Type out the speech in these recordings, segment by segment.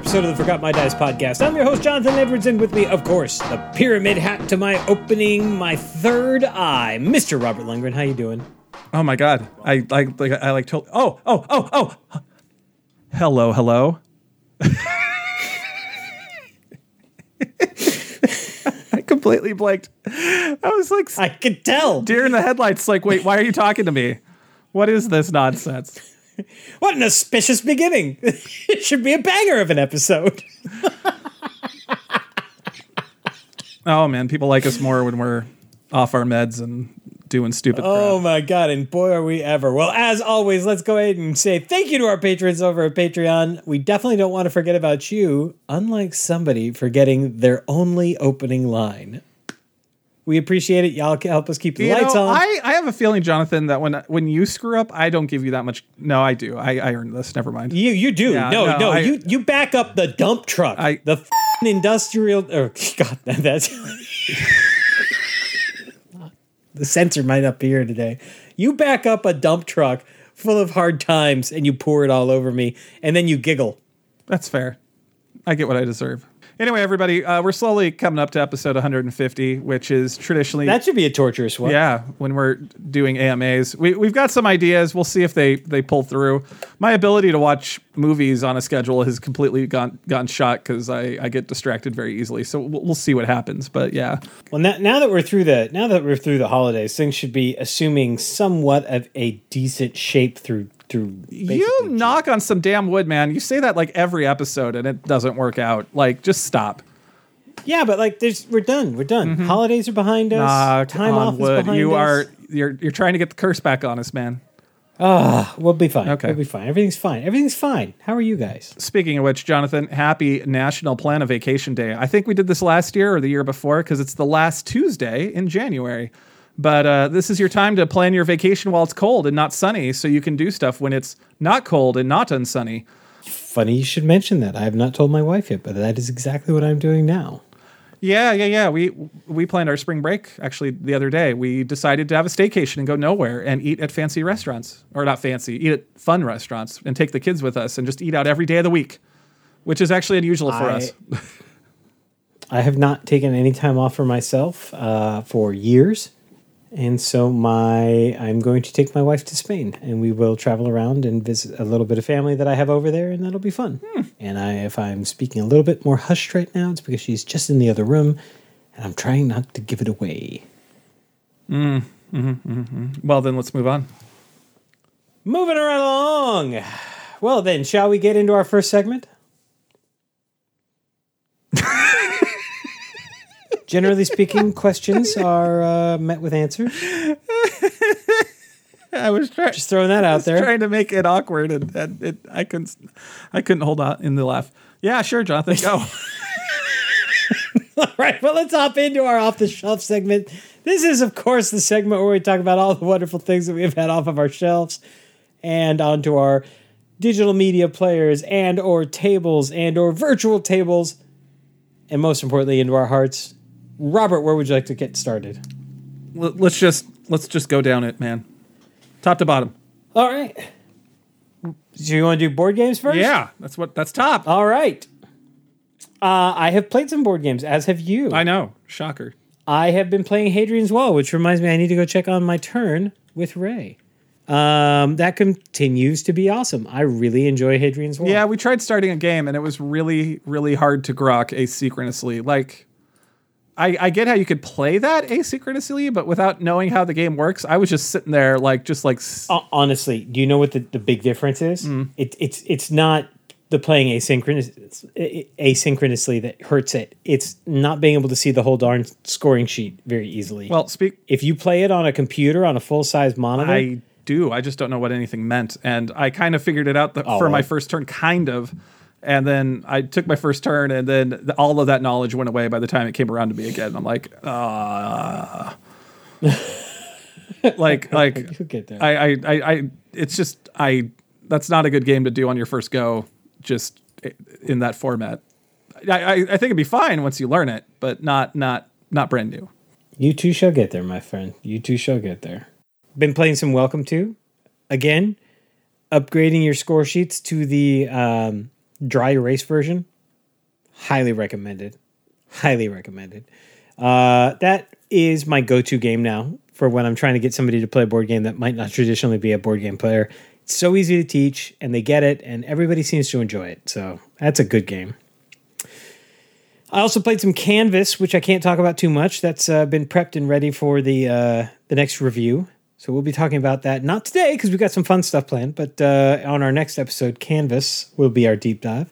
Episode of the Forgot My Dice podcast. I'm your host, Jonathan Edwards, and with me, of course, the pyramid hat to my opening, my third eye, Mr. Robert Lundgren. How you doing? Oh my god. I like like I like told Oh, oh, oh, oh. Hello, hello. I completely blanked. I was like I could tell. deer in the headlights like, "Wait, why are you talking to me? What is this nonsense?" What an auspicious beginning. it should be a banger of an episode. Oh man, people like us more when we're off our meds and doing stupid Oh crap. my god, and boy are we ever. Well, as always, let's go ahead and say thank you to our patrons over at Patreon. We definitely don't want to forget about you, unlike somebody forgetting their only opening line. We appreciate it. Y'all can help us keep the You lights know, on. I, I have a feeling, Jonathan, that when when you screw up, I don't give you that much. No, I do. I, I earned this. Never mind. You you do Yeah, no no, no, I- you you back up the dump truck I- the f***ing industrial oh god that's the censor might not be here today you back up a dump truck full of hard times and you pour it all over me and then you giggle That's fair. I get what I deserve. Anyway, everybody, uh, we're slowly coming up to episode 150, which is traditionally that should be a torturous one yeah when we're doing AMAs. We we've got some ideas. We'll see if they they pull through. My ability to watch movies on a schedule has completely gone gone shot because I I get distracted very easily. So we'll, we'll see what happens. But yeah, well now, now that we're through the now that we're through the holidays things should be assuming somewhat of a decent shape through through you basically knock on some damn wood, man. You say that like every episode, and it doesn't work out. Like just stop. yeah but like there's we're done we're done holidays are behind us Knock time on off is wood. behind You us. are you're you're trying to get the curse back on us, man. Ah, We'll be fine. Okay. We'll be fine. Everything's fine. Everything's fine. How are you guys? Speaking of which, Jonathan, happy National Plan a Vacation Day. I think we did this last year or the year before because it's the last Tuesday in January. But uh, this is your time to plan your vacation while it's cold and not sunny, so you can do stuff when it's not cold and not unsunny. Funny you should mention that. I have not told my wife yet, but that is exactly what I'm doing now. Yeah, yeah, yeah. We we planned our spring break actually the other day. We decided to have a staycation and go nowhere and eat at fancy restaurants, or not fancy, eat at fun restaurants, and take the kids with us and just eat out every day of the week, which is actually unusual for I- us. I have not taken any time off for myself uh, for years. And so my I'm going to take my wife to Spain and we will travel around and visit a little bit of family that I have over there and that'll be fun. Hmm. And I if I'm speaking a little bit more hushed right now, it's because she's just in the other room and I'm trying not to give it away. Hmm. Mm-hmm. Mm-hmm. Mm-hmm. Well, then let's move on. Moving right along. Well, then, shall we get into our first segment? Generally speaking, questions are uh, met with answers. I was trying. Just throwing that out there. trying to make it awkward, and, and it, I couldn't, I couldn't hold on in the laugh. Yeah, sure, Jonathan, go. All right, well, let's hop into our off the shelf segment. This is, of course, the segment where we talk about all the wonderful things that we've had off of our shelves and onto our digital media players and or tables and or virtual tables and most importantly into our hearts. Robert, where would you like to get started? L- let's just let's just go down it, man, top to bottom. All right. So you want to do board games first? Yeah, that's what that's top. All right. Uh, I have played some board games, as have you. I know, shocker. I have been playing Hadrian's Wall, which reminds me I need to go check on my turn with Ray. Um, that continues to be awesome. I really enjoy Hadrian's Wall. Yeah, we tried starting a game, and it was really, really hard to grok asynchronously. Like, I, I get how you could play that asynchronously, but without knowing how the game works, I was just sitting there, like, just like, Hon- Honestly, do you know what the, the big difference is? Mm. It, it's it's not the playing asynchronous asynchronously that hurts it. It's not being able to see the whole darn scoring sheet very easily. well, speak. if you play it on a computer on a full size monitor, I do. I just don't know what anything meant, and I kind of figured it out the, for well. my first turn, kind of. And then I took my first turn, and then the, all of that knowledge went away by the time it came around to me again. I'm like, ah. like like You'll get there. I, I I I it's just I that's not a good game to do on your first go just in that format. I, I, I think it'd be fine once you learn it, but not not not brand new. You too shall get there, my friend. You too shall get there. Been playing some Welcome to. Again, upgrading your score sheets to the um, dry erase version. Highly recommended. Highly recommended. Uh, that is my go to game now for when I'm trying to get somebody to play a board game that might not traditionally be a board game player. It's so easy to teach, and they get it, and everybody seems to enjoy it. So that's a good game. I also played some Canvas, which I can't talk about too much. That's uh, been prepped and ready for the uh, the next review. So we'll be talking about that not today because we've got some fun stuff planned, but uh, on our next episode, Canvas will be our deep dive.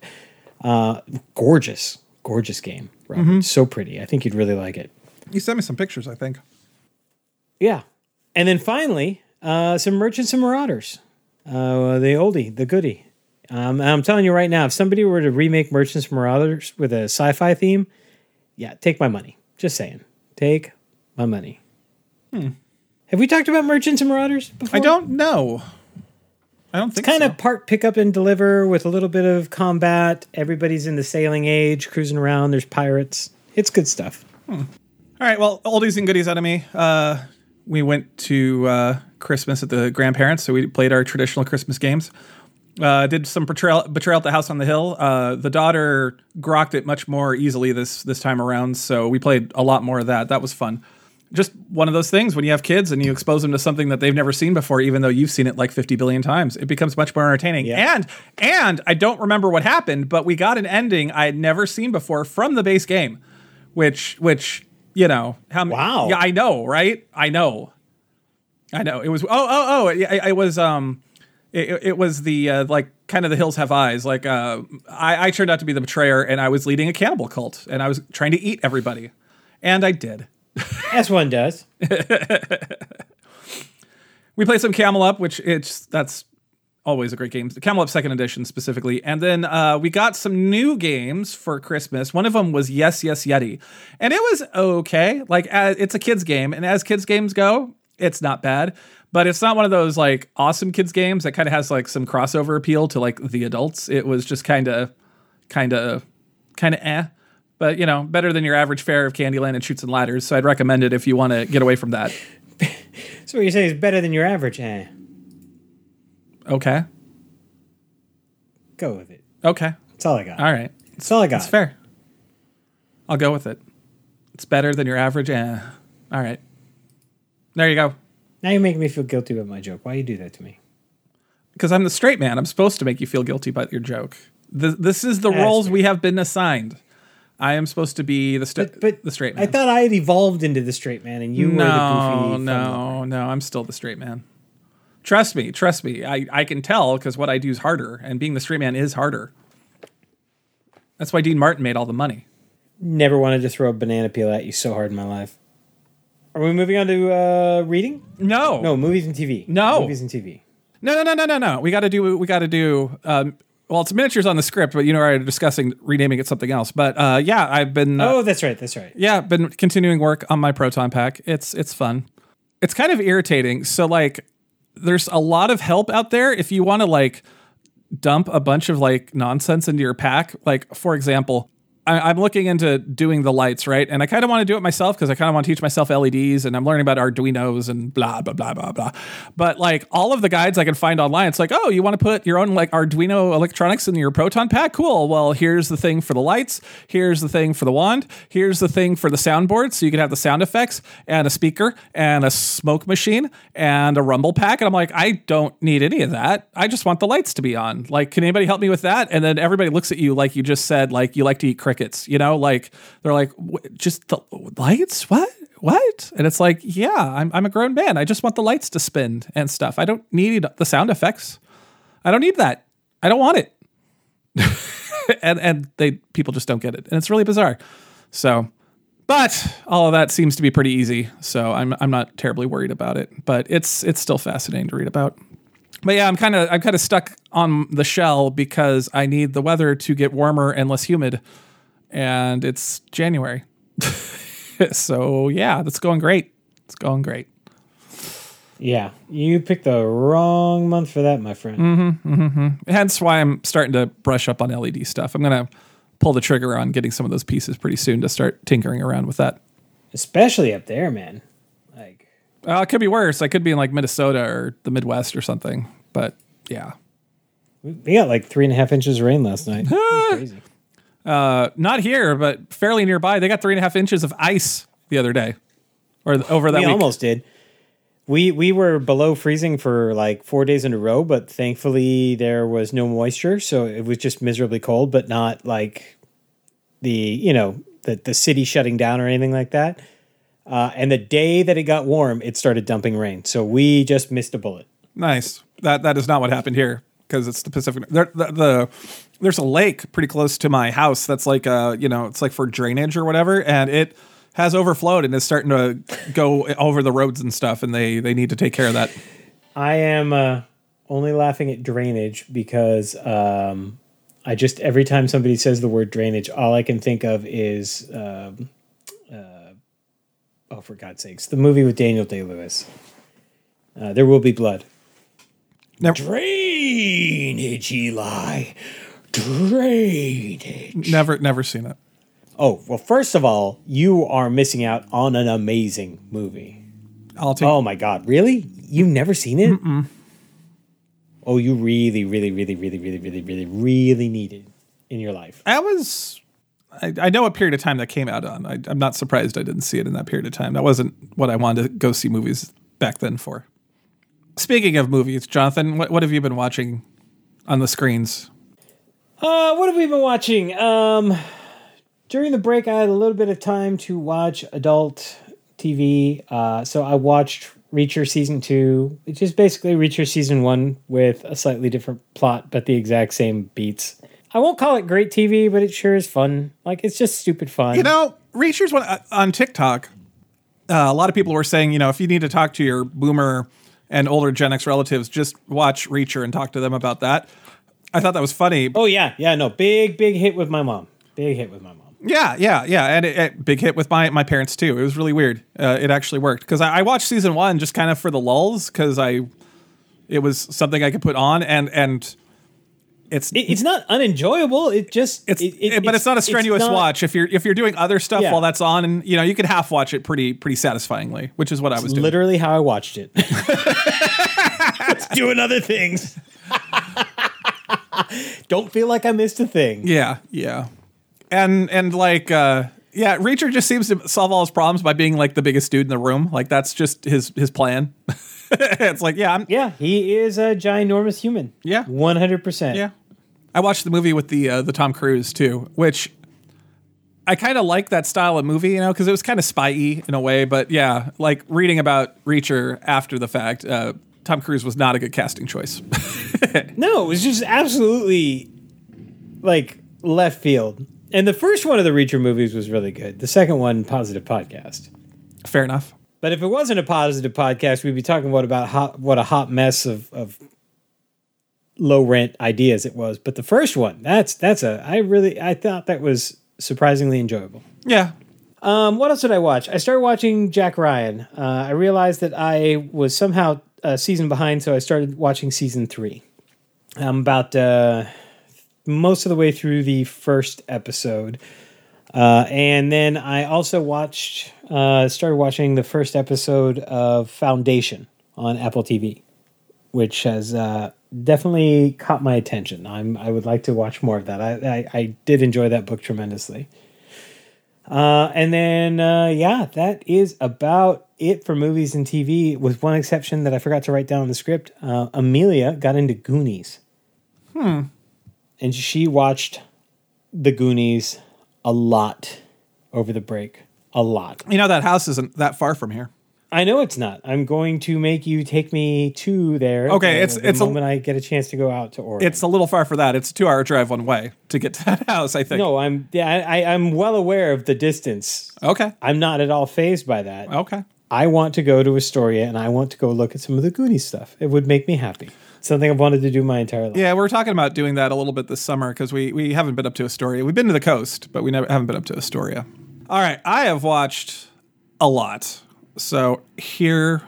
Uh, gorgeous, gorgeous game. Robert. So pretty. I think you'd really like it. You sent me some pictures, I think. Yeah, and then finally, uh, some Merchants and Marauders, uh, the oldie, the goodie. Um, and I'm telling you right now, if somebody were to remake Merchants and Marauders with a sci-fi theme, yeah, take my money. Just saying, take my money. Have we talked about Merchants and Marauders before? I don't know. I don't think it's Kind so. of part pick up and deliver with a little bit of combat. Everybody's in the sailing age, cruising around. There's pirates. It's good stuff. All right, well, oldies and goodies out of me. Uh, we went to uh, Christmas at the grandparents, so we played our traditional Christmas games. Uh, did some betrayal, betrayal at the house on the hill. Uh, the daughter grokked it much more easily this this time around, so we played a lot more of that. That was fun. Just one of those things when you have kids and you expose them to something that they've never seen before, even though you've seen it like fifty billion times, it becomes much more entertaining. Yeah. And and I don't remember what happened, but we got an ending I had never seen before from the base game, which which you know how Wow. yeah I know right I know I know it was oh oh oh it, it, it was um it, it was the uh, like kind of the hills have eyes like uh I, I turned out to be the betrayer and I was leading a cannibal cult and I was trying to eat everybody and I did As one does. we played some Camel Up, which it's that's always a great game. Camel Up Second Edition specifically, and then uh, we got some new games for Christmas. One of them was Yes Yes Yeti, and it was okay. Like uh, it's a kids game, and as kids games go, it's not bad. But it's not one of those like awesome kids games that kind of has like some crossover appeal to like the adults. It was just kind of, kind of, kind of eh. But you know, better than your average fare of Candyland and Chutes and Ladders. So I'd recommend it if you want to get away from that. So what you're saying is better than your average? Eh, Okay. go with it. Okay. That's all I got. All right. That's all I got. It's fair. I'll go with it. It's better than your average. Eh. All right. There you go. Now you're making me feel guilty about my joke. Why do you do that to me? Because I'm the straight man. I'm supposed to make you feel guilty about your joke. This, this is the That's roles fair. we have been assigned. I am supposed to be the, st- But, but the straight I thought I had evolved into the straight man, and you were the no, goofy. no, no. I'm still the straight man. Trust me. Trust me. I, I can tell because what I do is harder, and being the straight man is harder. That's why Dean Martin made all the money. Never wanted to throw a banana peel at you so hard in my life. Are we moving on to uh, reading? No, No, movies and TV. No. movies and TV. No, no, no, no, no, no. We got to do. We got to do. Um, well, it's miniatures on the script, but you know, I'm discussing renaming it something else. But uh, yeah, I've been. Uh, Oh, that's right. That's right. yeah, been continuing work on my proton pack. It's it's fun. It's kind of irritating. So like, there's a lot of help out there if you want to like dump a bunch of like nonsense into your pack. Like for example. I- I'm looking into doing the lights, right? And I kind of want to do it myself because I kind of want to teach myself LEDs and I'm learning about Arduinos and blah, blah, blah, blah, blah. But like all of the guides I can find online, it's like, oh, you want to put your own like Arduino electronics in your proton pack? Cool. Well, here's the thing for the lights. Here's the thing for the wand. Here's the thing for the soundboard. So you can have the sound effects and a speaker and a smoke machine and a rumble pack. And I'm like, I don't need any of that. I just want the lights to be on. Like, can anybody help me with that? And then everybody looks at you like you just said, like, you like to eat crickets, you know? Like, they're like, just the lights? What? What? And it's like, yeah, I'm, I'm a grown man. I just want the lights to spin and stuff. I don't need the sound effects. I don't need that. I don't want it. and and they people just don't get it. And it's really bizarre. So but all of that seems to be pretty easy. So I'm I'm not terribly worried about it. But it's it's still fascinating to read about. But yeah, I'm kind of I'm kind of stuck on the shell because I need the weather to get warmer and less humid, and it's January. so yeah, that's going great. It's going great. Yeah, you picked the wrong month for that, my friend. Mm-hmm. Hmm. Hence why I'm starting to brush up on LED stuff. I'm gonna pull the trigger on getting some of those pieces pretty soon to start tinkering around with that. Especially up there, man. Like, Uh, it could be worse. I could be in like Minnesota or the Midwest or something. But yeah, we got like three and a half inches of rain last night. Crazy. Uh, not here, but fairly nearby. They got three and a half inches of ice the other day, or th- over that we week. almost did. We we were below freezing for like four days in a row, but thankfully there was no moisture, so it was just miserably cold, but not like the you know the the city shutting down or anything like that. Uh, and the day that it got warm, it started dumping rain, so we just missed a bullet. Nice. That that is not what happened here because it's the Pacific. There, the, the there's a lake pretty close to my house that's like uh you know it's like for drainage or whatever, and it has overflowed and is starting to go over the roads and stuff, and they they need to take care of that. I am uh, only laughing at drainage because um, I just every time somebody says the word drainage, all I can think of is um, uh, oh, for God's sakes, the movie with Daniel Day Lewis. Uh, there will be blood. Never, Drainage, Eli. Drainage. never never seen it. Oh well, first of all, you are missing out on an amazing movie. I'll take. Oh my God, really? You've never seen it? Oh, you really, really, really, really, really, really, really, really need it in your life. I was. I, I know what period of time that came out on. I, I'm not surprised I didn't see it in that period of time. That wasn't what I wanted to go see movies back then for. Speaking of movies, Jonathan, what, what have you been watching on the screens? Uh, what have we been watching? Um, during the break, I had a little bit of time to watch adult TV. Uh, so I watched Reacher season two, which is basically Reacher season one with a slightly different plot, but the exact same beats. I won't call it great TV, but it sure is fun. Like it's just stupid fun. You know, Reacher's one uh, on TikTok. Uh, a lot of people were saying, you know, if you need to talk to your boomer and older Gen X relatives, just watch Reacher and talk to them about that. I thought that was funny. oh yeah, yeah, no, big, big hit with my mom. Big hit with my mom. Yeah, yeah, yeah, and it, it- big hit with my my parents too. It was really weird. Uh, it actually worked because I, I watched season one just kind of for the lulls because I it was something I could put on and and it's It, it's not unenjoyable. It just it's it, but it's, not a strenuous not- watch if you're if you're doing other stuff Yeah. while that's on and you know you could half watch it pretty pretty satisfyingly, which is what I was doing. Literally how I watched it. doing other things. Don't feel like I missed a thing. Yeah, yeah. And and like uh yeah, Reacher just seems to solve all his problems by being like the biggest dude in the room. Like that's just his his plan. it's like, yeah, I'm Yeah, he is a ginormous human. Yeah. one hundred percent. yeah. I watched the movie with the uh, the Tom Cruise too, which I kind of like that style of movie, you know, because it was kind of spy-y in a way. But yeah, like reading about Reacher after the fact, uh, Tom Cruise was not a good casting choice. No, it was just absolutely like left field. And the first one of the Reacher movies was really good. The second one, positive podcast. Fair enough. But if it wasn't a positive podcast, we'd be talking what about hot, what a hot mess of, of low rent ideas it was. But the first one, that's that's a I really I thought that was surprisingly enjoyable. Yeah. Um, what else did I watch? I started watching Jack Ryan. Uh, I realized that I was somehow a season behind, so I started watching season three. I'm about uh, most of the way through the first episode. Uh, and then I also watched, uh, started watching the first episode of Foundation on Apple TV, which has uh, definitely caught my attention. I'm, I would like to watch more of that. I, I, I did enjoy that book tremendously. Uh, and then, uh, yeah, that is about it for movies and TV, with one exception that I forgot to write down in the script. Uh, Amelia got into Goonies. Hmm. And she watched the Goonies a lot over the break. A lot. You know that house isn't that far from here. I know it's not. I'm going to make you take me to there. Okay, it's- the it's a- moment I get a chance to go out to Oregon. It's a little far for that. It's a two hour drive one way to get to that house, I think. no, I'm yeah, I, I'm well aware of the distance. Okay. I'm not at all fazed by that. Okay. I want to go to Astoria and I want to go look at some of the Goonies stuff. It would make me happy. Something I've wanted to do my entire life. Yeah, we're talking about doing that a little bit this summer because we we haven't been up to Astoria. We've been to the coast, but we never haven't been up to Astoria. All right, I have watched a lot, so here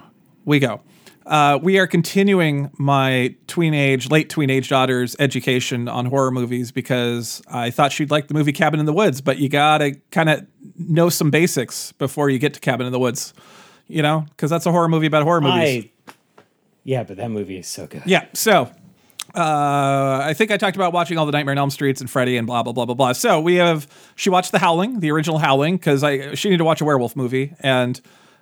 we go. Uh, we are continuing my tween age, late tween age daughter's education on horror movies because I thought she'd like the movie Cabin in the Woods, but you gotta kind of know some basics before you get to Cabin in the Woods, you know, because that's a horror movie about horror movies. I, yeah, but that movie is so good. Yeah. So uh, I think I talked about watching all the Nightmare on Elm Streets and Freddy and blah blah blah blah blah. So we have she watched The Howling, the original Howling, because I she needed to watch a werewolf movie, and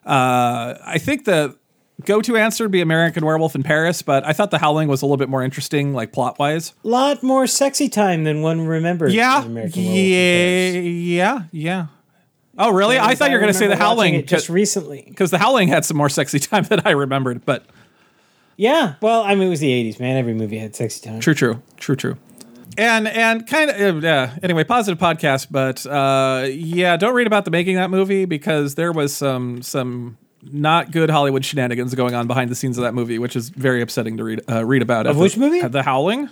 uh, I think the go-to answer would be American Werewolf in Paris, but I thought The Howling was a little bit more interesting, like plot wise. A lot more sexy time than one remembers. Yeah, American Werewolf yeah, yeah, yeah. Oh, really? I thought you were going to say The Howling just recently. because The Howling had some more sexy time than I remembered, but. Yeah, well, I mean, it was the '80s, man. Every movie had sexy time. True, true, true, true. And and kind of uh, anyway, positive podcast, but uh, yeah, don't read about the making of that movie because there was some some not good Hollywood shenanigans going on behind the scenes of that movie, which is very upsetting to read uh, read about. Of At which the, movie? The Howling.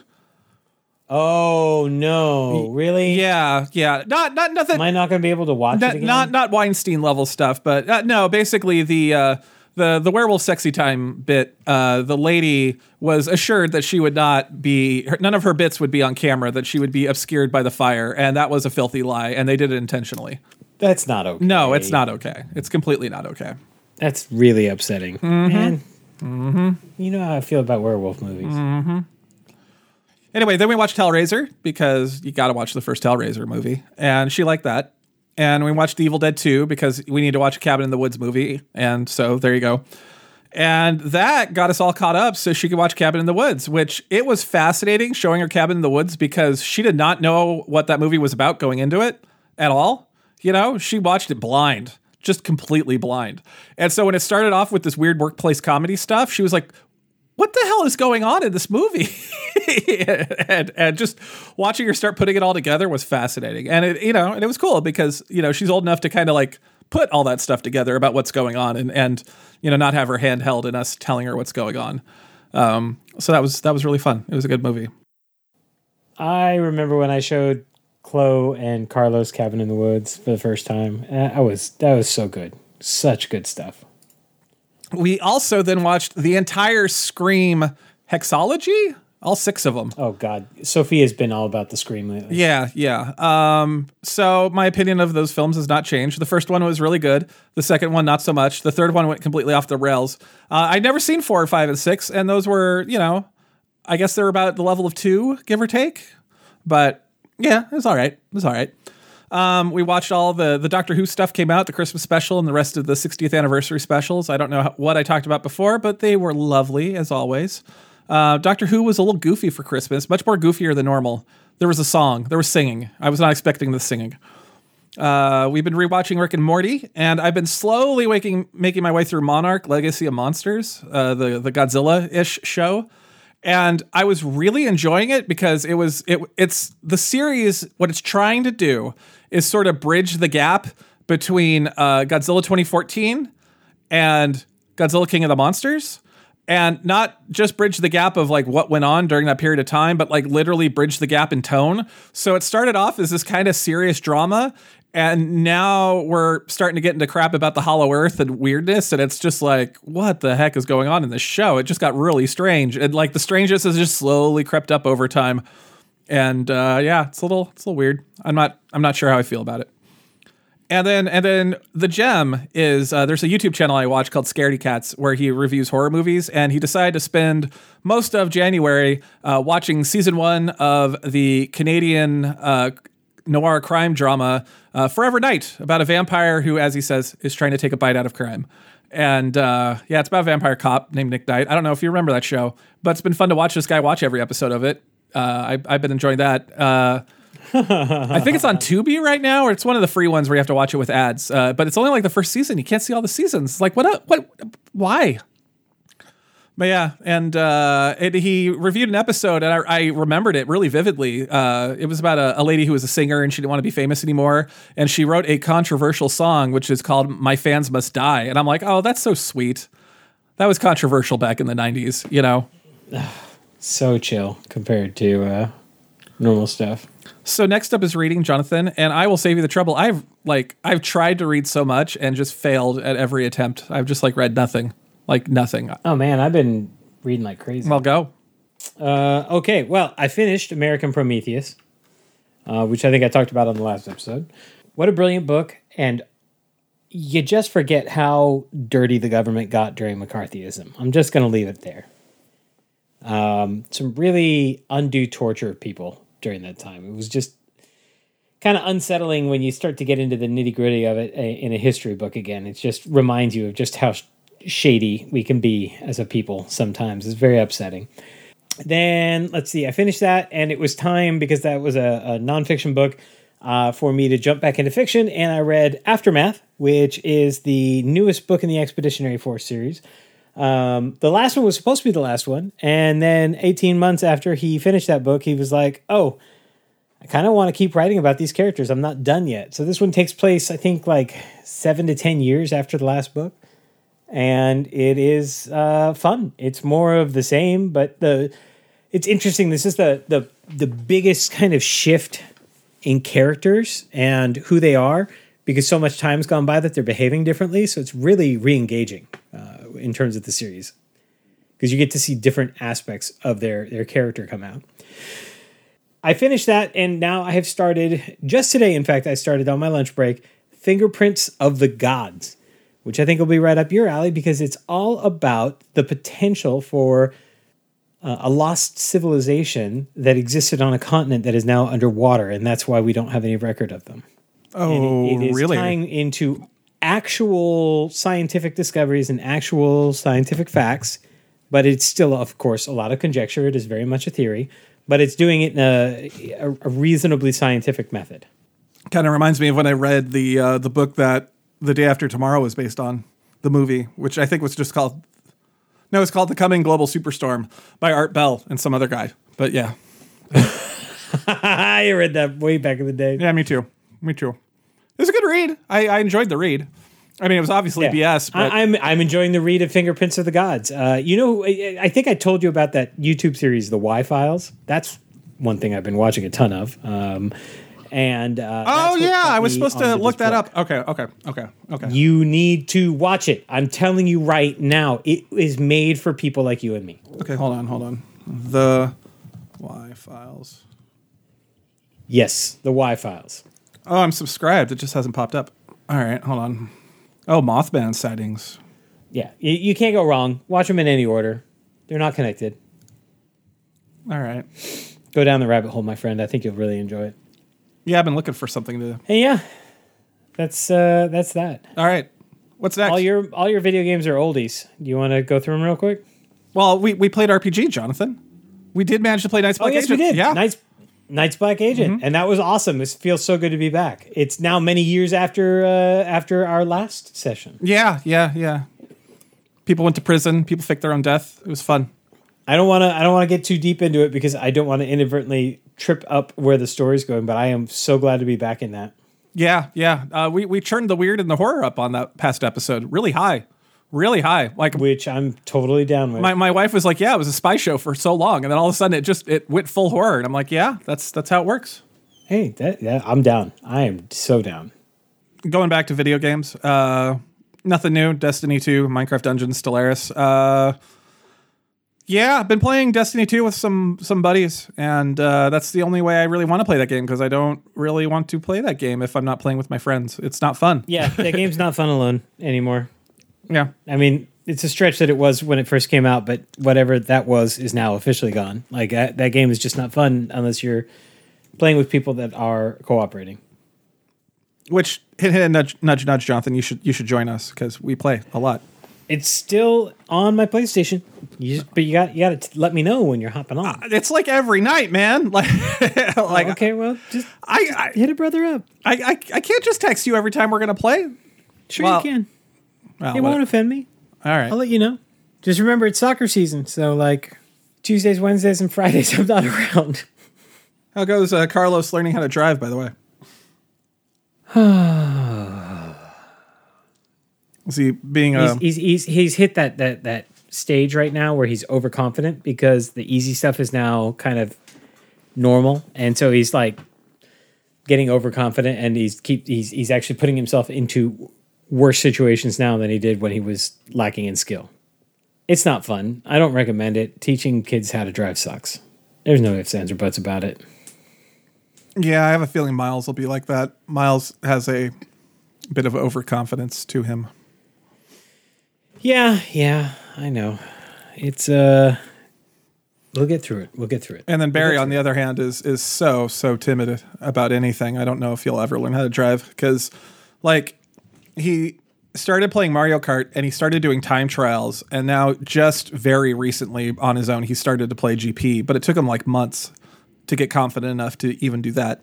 Oh no, really? Yeah, yeah, not not nothing. Am I not going to be able to watch not, it again? not not Weinstein level stuff, but uh, no, basically the uh, the the werewolf sexy time bit. Uh, the lady was assured that she would not be her, none of her bits would be on camera, that she would be obscured by the fire, and that was a filthy lie, and they did it intentionally. That's not okay. No, it's not okay. It's completely not okay. That's really upsetting. Mm-hmm. Man, you know how I feel about werewolf movies. Mm-hmm. Anyway, then we watched Hellraiser because you got to watch the first Hellraiser movie, and she liked that. And we watched The Evil Dead 2 because we need to watch a Cabin in the Woods movie, and so there you go. And that got us all caught up so she could watch Cabin in the Woods, which it was fascinating showing her Cabin in the Woods because she did not know what that movie was about going into it at all. You know, she watched it blind, just completely blind. And so when it started off with this weird workplace comedy stuff, she was like, what the hell is going on in this movie? and and just watching her start putting it all together was fascinating. And it you know, and it was cool because, you know, she's old enough to kind of like put all that stuff together about what's going on and and you know, not have her hand held in us telling her what's going on. Um so that was that was really fun. It was a good movie. I remember when I showed Chloe and Carlos Cabin in the Woods for the first time. Uh, I was that was so good, such good stuff. We also then watched the entire Scream hexology, all six of them. Oh God, Sophie has been all about the scream lately. Yeah, yeah. Um, so my opinion of those films has not changed. The first one was really good. The second one, not so much. The third one went completely off the rails. Uh, I'd never seen four, five, and six, and those were, you know, I guess they're about the level of two, give or take. But yeah, it was all right. It was all right. Um, we watched all the the Doctor Who stuff came out, the Christmas special, and the rest of the 60th anniversary specials. I don't know what I talked about before, but they were lovely as always. Uh, Doctor Who was a little goofy for Christmas, much more goofier than normal. There was a song, there was singing. I was not expecting the singing. Uh, we've been rewatching Rick and Morty, and I've been slowly waking, making my way through Monarch: Legacy of Monsters, uh, the the Godzilla ish show, and I was really enjoying it because it was it it's the series. What it's trying to do is sort of bridge the gap between uh, Godzilla 2014 and Godzilla King of the Monsters. And not just bridge the gap of like what went on during that period of time, but like literally bridge the gap in tone. So it started off as this kind of serious drama, and now we're starting to get into crap about the Hollow Earth and weirdness, and it's just like, what the heck is going on in this show? It just got really strange, and like the strangeness has just slowly crept up over time. And uh, yeah, it's a little, it's a little weird. I'm not, I'm not sure how I feel about it. And then and then the gem is uh, there's a YouTube channel I watch called Scaredy Cats where he reviews horror movies and he decided to spend most of January uh, watching season one of the Canadian uh, noir crime drama uh, Forever Knight about a vampire who, as he says, is trying to take a bite out of crime. And uh, yeah, it's about a vampire cop named Nick Knight. I don't know if you remember that show, but it's been fun to watch this guy watch every episode of it. Uh, I, I've been enjoying that. Uh, I think it's on Tubi right now, or it's one of the free ones where you have to watch it with ads. Uh, but it's only like the first season. You can't see all the seasons. Like what? What? Why? But yeah, and uh, it, he reviewed an episode, and I, I remembered it really vividly. Uh, it was about a, a lady who was a singer, and she didn't want to be famous anymore, and she wrote a controversial song, which is called "My Fans Must Die," and I'm like, oh, that's so sweet. That was controversial back in the '90s, you know. So chill compared to uh, normal stuff. So next up is reading, Jonathan, and I will save you the trouble. I've like I've tried to read so much and just failed at every attempt. I've just like read nothing, like nothing. Oh man, I've been reading like crazy. Well, go. Uh, okay, well, I finished American Prometheus, uh, which I think I talked about on the last episode. What a brilliant book, and you just forget how dirty the government got during McCarthyism. I'm just going to leave it there. Um, some really undue torture of people during that time. It was just kind of unsettling when you start to get into the nitty gritty of it uh, in a history book again. It just reminds you of just how shady we can be as a people sometimes. It's very upsetting. Then let's see, I finished that, and it was time because that was a, a nonfiction book uh, for me to jump back into fiction. And I read Aftermath, which is the newest book in the Expeditionary Force series. Um, the last one was supposed to be the last one, and then 18 months after he finished that book, he was like, "Oh, I kind of want to keep writing about these characters. I'm not done yet." So this one takes place, I think, like seven to 10 years after the last book, and it is uh, fun. It's more of the same, but the it's interesting. This is the the the biggest kind of shift in characters and who they are because so much time's gone by that they're behaving differently. So it's really re-engaging uh, in terms of the series because you get to see different aspects of their their character come out. I finished that, and now I have started just today. In fact, I started on my lunch break. Fingerprints of the Gods, which I think will be right up your alley because it's all about the potential for uh, a lost civilization that existed on a continent that is now underwater, and that's why we don't have any record of them. Oh, it- it is really? tying into actual scientific discoveries and actual scientific facts, but it's still, of course, a lot of conjecture. It is very much a theory, but it's doing it in a, a, a reasonably scientific method. Kind of reminds me of when I read the uh, the book that the day after tomorrow was based on the movie, which I think was just called. No, it's called The Coming Global Superstorm by Art Bell and some other guy. But yeah, I read that way back in the day. yeah, me too, me too. It was a good read. I, I enjoyed the read. I mean, it was obviously Yeah. BS, but I, I'm I'm enjoying the read of Fingerprints of the Gods. Uh, you know, I, I think I told you about that YouTube series, The Why Files. That's one thing I've been watching a ton of. Um, and uh, oh yeah, I was supposed to look that book. up. Okay, okay, okay, okay. You need to watch it. I'm telling you right now, it is made for people like you and me. Okay, hold on, hold on. The Why files. Yes, the Why Files. Oh, I'm subscribed. It just hasn't popped up. All right, hold on. Oh, Mothman sightings. Yeah, you, you can't go wrong. Watch them in any order. They're not connected. All right. Go down the rabbit hole, my friend. I think you'll really enjoy it. Yeah, I've been looking for something to. And yeah, that's uh, that's that. All right. What's next? All your all your video games are oldies. Do you want to go through them real quick? well, we, we played RPG, Jonathan. We did manage to play Knights Oh Black yes, we did. Yeah. Knights Night's Black Agent, and that was awesome. It feels so good to be back. It's now many years after uh, after our last session. yeah, yeah, yeah. People went to prison. People faked their own death. It was fun. I don't want to I don't want to get too deep into it because I don't want to inadvertently trip up where the story's going. But I am so glad to be back in that. Yeah, yeah. Uh, we we churned the weird and the horror up on that past episode. Really high, really high. Like which I'm totally down with. my, my wife was like, "Yeah, it was a spy show for so long," and then all of a sudden it just it went full horror, and I'm like, "Yeah, that's that's how it works." hey, that, that I'm down. I am so down. Going back to video games, uh, nothing new. Destiny two, Minecraft Dungeons, Stellaris. Uh, yeah, I've been playing Destiny two with some some buddies, and uh, that's the only way I really want to play that game because I don't really want to play that game if I'm not playing with my friends. It's not fun. Yeah, that game's not fun alone anymore. Yeah. I mean, it's a stretch that it was when it first came out, but whatever that was is now officially gone. Like that, that game is just not fun unless you're playing with people that are cooperating. Which hit hit nudge nudge nudge Jonathan, you should you should join us because we play a lot. It's still on my PlayStation, you just, but you got you got to let me know when you're hopping on. It's like every night, man. Like like okay, well, just I, hit a brother up. I I I can't just text you every time we're gonna play. Sure, Well, you can. Well, It won't offend me. all right. I'll let you know. Just remember it's soccer season, so like Tuesdays, Wednesdays, and Fridays I'm not around. How goes uh, Carlos learning how to drive? By the way, is he being a? He's, he's he's he's hit that that that stage right now where he's overconfident because the easy stuff is now kind of normal, and so he's like getting overconfident, and he's keep he's he's actually putting himself into worse situations now than he did when he was lacking in skill. It's not fun. I don't recommend it. Teaching kids how to drive sucks. There's no ifs, ands, or buts about it. Yeah, I have a feeling Miles will be like that. Miles has a bit of overconfidence to him. Yeah, yeah, I know. It's uh we'll get through it. We'll get through it. And then Barry, on the other hand, is is so so timid about anything. I don't know if he'll ever learn how to drive because, like, he started playing Mario Kart and he started doing time trials, and now just very recently on his own he started to play GP. But it took him like months to get confident enough to even do that.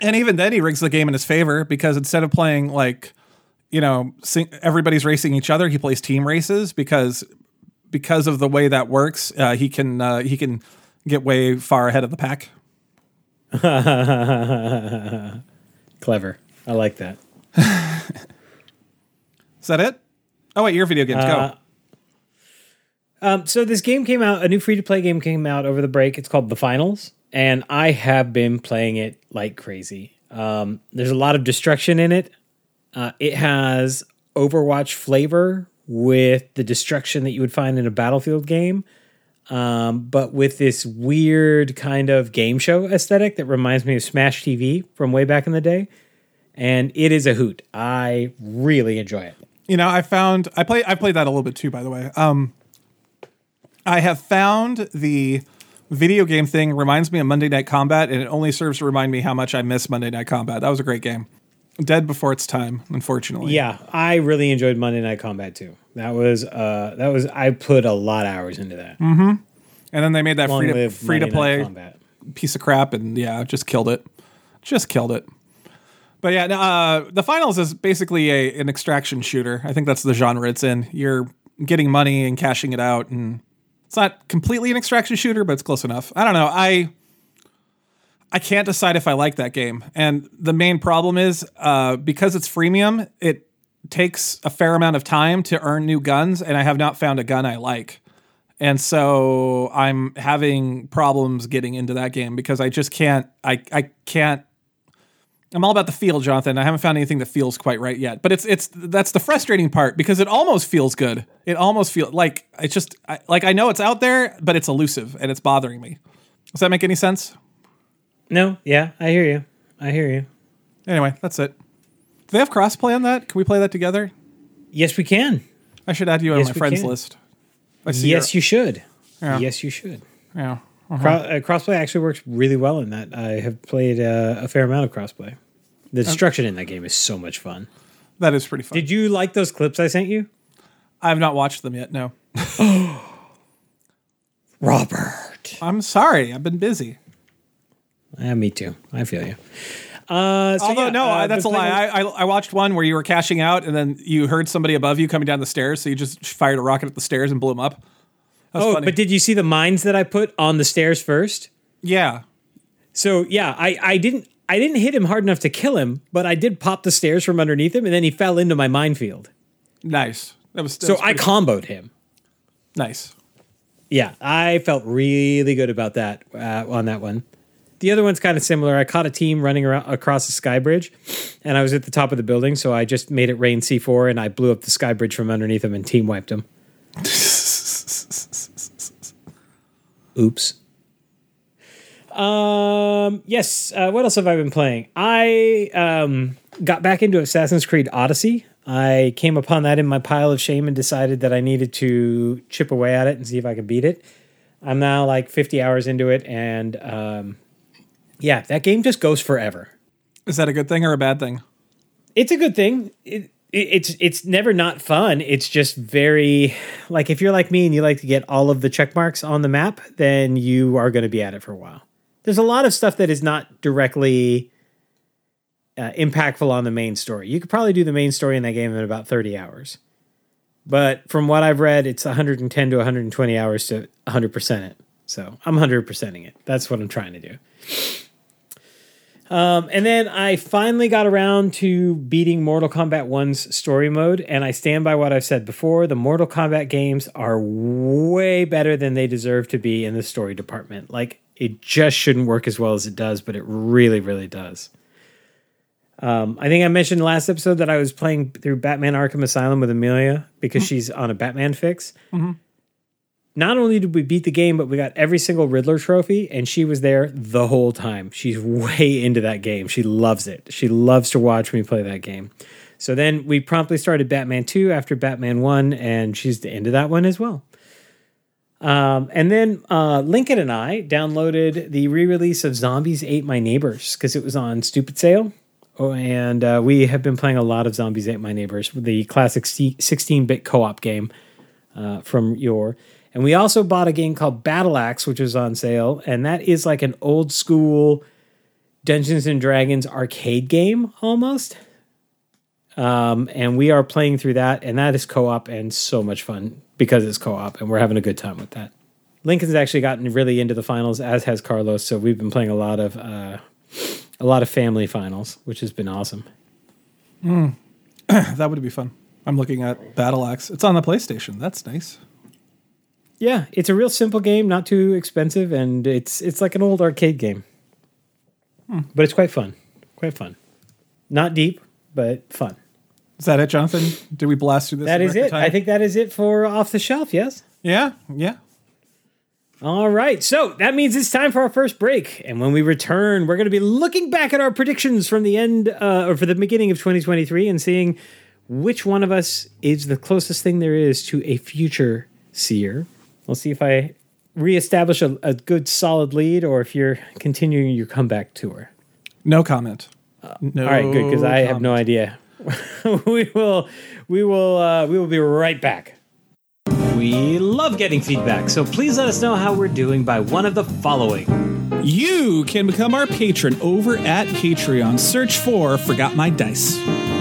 And even then, he rigs the game in his favor because instead of playing like, you know, sing, everybody's racing each other, he plays team races because because of the way that works, uh, he can uh, he can get way far ahead of the pack. Clever. I like that. Is that it? Oh wait, your video games Uh, go. Um, so this game came out, a new free to play game came out over the break. It's called The Finals, and I have been playing it like crazy. Um, there's a lot of destruction in it. Uh, it has Overwatch flavor with the destruction that you would find in a Battlefield game, um, but with this weird kind of game show aesthetic that reminds me of Smash TV from way back in the day. And it is a hoot. I really enjoy it. You know, I found I play I played that a little bit too, by the way. Um, I have found the video game thing reminds me of Monday Night Combat, and it only serves to remind me how much I miss Monday Night Combat. That was a great game. Dead before its time, unfortunately. Yeah, I really enjoyed Monday Night Combat too. That was uh that was I put a lot of hours into that. And then they made that Long free to free to Monday play piece of crap, and yeah, just killed it. Just killed it. But yeah, uh, the finals is basically a an extraction shooter. I think that's the genre it's in. You're getting money and cashing it out, and it's not completely an extraction shooter, but it's close enough. I don't know. I I can't decide if I like that game, and the main problem is uh, because it's freemium, it takes a fair amount of time to earn new guns, and I have not found a gun I like. And so I'm having problems getting into that game because I just can't I I can't I'm all about the feel, Jonathan. I haven't found anything that feels quite right yet. But it's it's that's the frustrating part because it almost feels good. It almost feels like it's just I, like I know it's out there, but it's elusive and it's bothering me. Does that make any sense? No, yeah, I hear you. I hear you. Anyway, that's it. Do they have crossplay on that? Can we play that together? Yes, we can. I should add you on my friends can. list. I see Yes, you should. Yeah. Yes, you should. yeah. Cro- uh, crossplay actually works really well in that. I have played uh, a fair amount of crossplay. The destruction in that game is so much fun. That is pretty fun. Did you like those clips I sent you? I have not watched them yet. No, Robert. I'm sorry. I've been busy. Yeah, me too. I feel you. Uh, so Although yeah, no, uh, that's a lie. I, I I watched one where you were cashing out, and then you heard somebody above you coming down the stairs, so you just fired a rocket at the stairs and blew them up. That was oh, funny. but did you see the mines that I put on the stairs first? yeah, So yeah, I, I didn't I didn't hit him hard enough to kill him, but I did pop the stairs from underneath him, and then he fell into my minefield. nice. That was that So was I comboed him. nice. Yeah, I felt really good about that uh, on that one. The other one's kind of similar. I caught a team running around across the sky bridge, and I was at the top of the building, so I just made it rain C4, and I blew up the sky bridge from underneath them and team wiped them. Oops. Um. Yes. Uh, what else have I been playing? I um got back into Assassin's Creed Odyssey. I came upon that in my pile of shame and decided that I needed to chip away at it and see if I could beat it. I'm now like 50 hours into it, and um, yeah, that game just goes forever. Is that a good thing or a bad thing? It's a good thing. It, it, it's it's never not fun. It's just very like if you're like me and you like to get all of the check marks on the map, then you are going to be at it for a while. There's a lot of stuff that is not directly uh, impactful on the main story. You could probably do the main story in that game in about 30 hours. But from what I've read, it's 110 to 120 hours to 100% it. So I'm 100%ing it. That's what I'm trying to do. Um, and then I finally got around to beating Mortal Kombat 1's story mode. And I stand by what I've said before. The Mortal Kombat games are way better than they deserve to be in the story department. Like, it just shouldn't work as well as it does, but it really, really does. Um, I think I mentioned last episode that I was playing through Batman Arkham Asylum with Amelia because she's on a Batman fix. Not only did we beat the game, but we got every single Riddler trophy, and she was there the whole time. She's way into that game. She loves it. She loves to watch me play that game. So then we promptly started Batman 2 after Batman 1, and she's into that one as well. Um, and then uh, Lincoln and I downloaded the re release of Zombies Ate My Neighbors because it was on Stupid Sale. Oh, and uh, we have been playing a lot of Zombies Ate My Neighbors, the classic 16 bit co op game uh, from your. And we also bought a game called Battle Axe, which was on sale. And that is like an old school Dungeons and Dragons arcade game almost. Um, and we are playing through that, and that is co op and so much fun because it's co op, and we're having a good time with that. Lincoln's actually gotten really into the finals, as has Carlos. So we've been playing a lot of uh, a lot of family finals, which has been awesome. That would be fun. I'm looking at Battle Axe. It's on the PlayStation. That's nice. Yeah, it's a real simple game, not too expensive, and it's it's like an old arcade game. But it's quite fun. Quite fun. Not deep, but fun. Is that it, Jonathan? Did we blast through this? That is it. time? I think that is it for off the shelf, yes? Yeah, yeah. All right, so that means it's time for our first break, and when we return, we're going to be looking back at our predictions from the end uh, or for the beginning of 2023 and seeing which one of us is the closest thing there is to a future seer. We'll see if I reestablish a, a good solid lead or if you're continuing your comeback tour. No comment. no All right, good because I have no idea. we will, we will, uh, we will be right back. We love getting feedback, so please let us know how we're doing by one of the following. You can become our patron over at Patreon. Search for Forgot My Dice.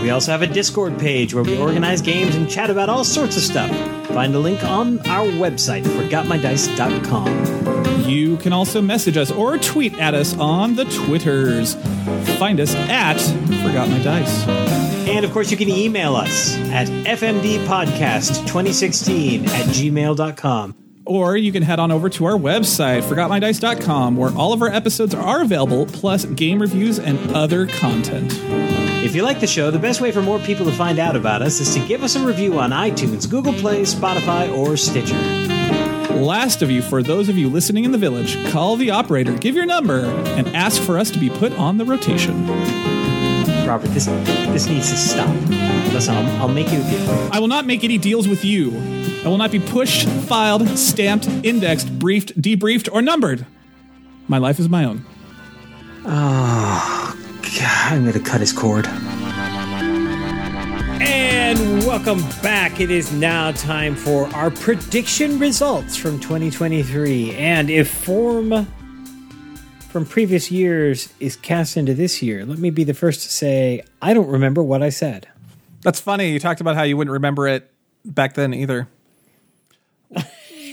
We also have a Discord page where we organize games and chat about all sorts of stuff. Find a link on our website, forgotmydice.com. You can also message us or tweet at us on the Twitters. Find us at Forgot My Dice. And of course, you can email us at fmdpodcast2016 at gmail.com. Or you can head on over to our website, forgotmydice.com, where all of our episodes are available, plus game reviews and other content. If you like the show, the best way for more people to find out about us is to give us a review on iTunes, Google Play, Spotify, or Stitcher. Last of you, for those of you listening in the village, call the operator, give your number, and ask for us to be put on the rotation. Robert, this this needs to stop. Listen, I'll, I'll make you a deal. I will not make any deals with you. I will not be pushed, filed, stamped, indexed, briefed, debriefed, or numbered. My life is my own. God, I'm going to cut his cord. And welcome back. It is now time for our prediction results from 2023. And if form from previous years is cast into this year, let me be the first to say I don't remember what I said. That's funny. You talked about how you wouldn't remember it back then either.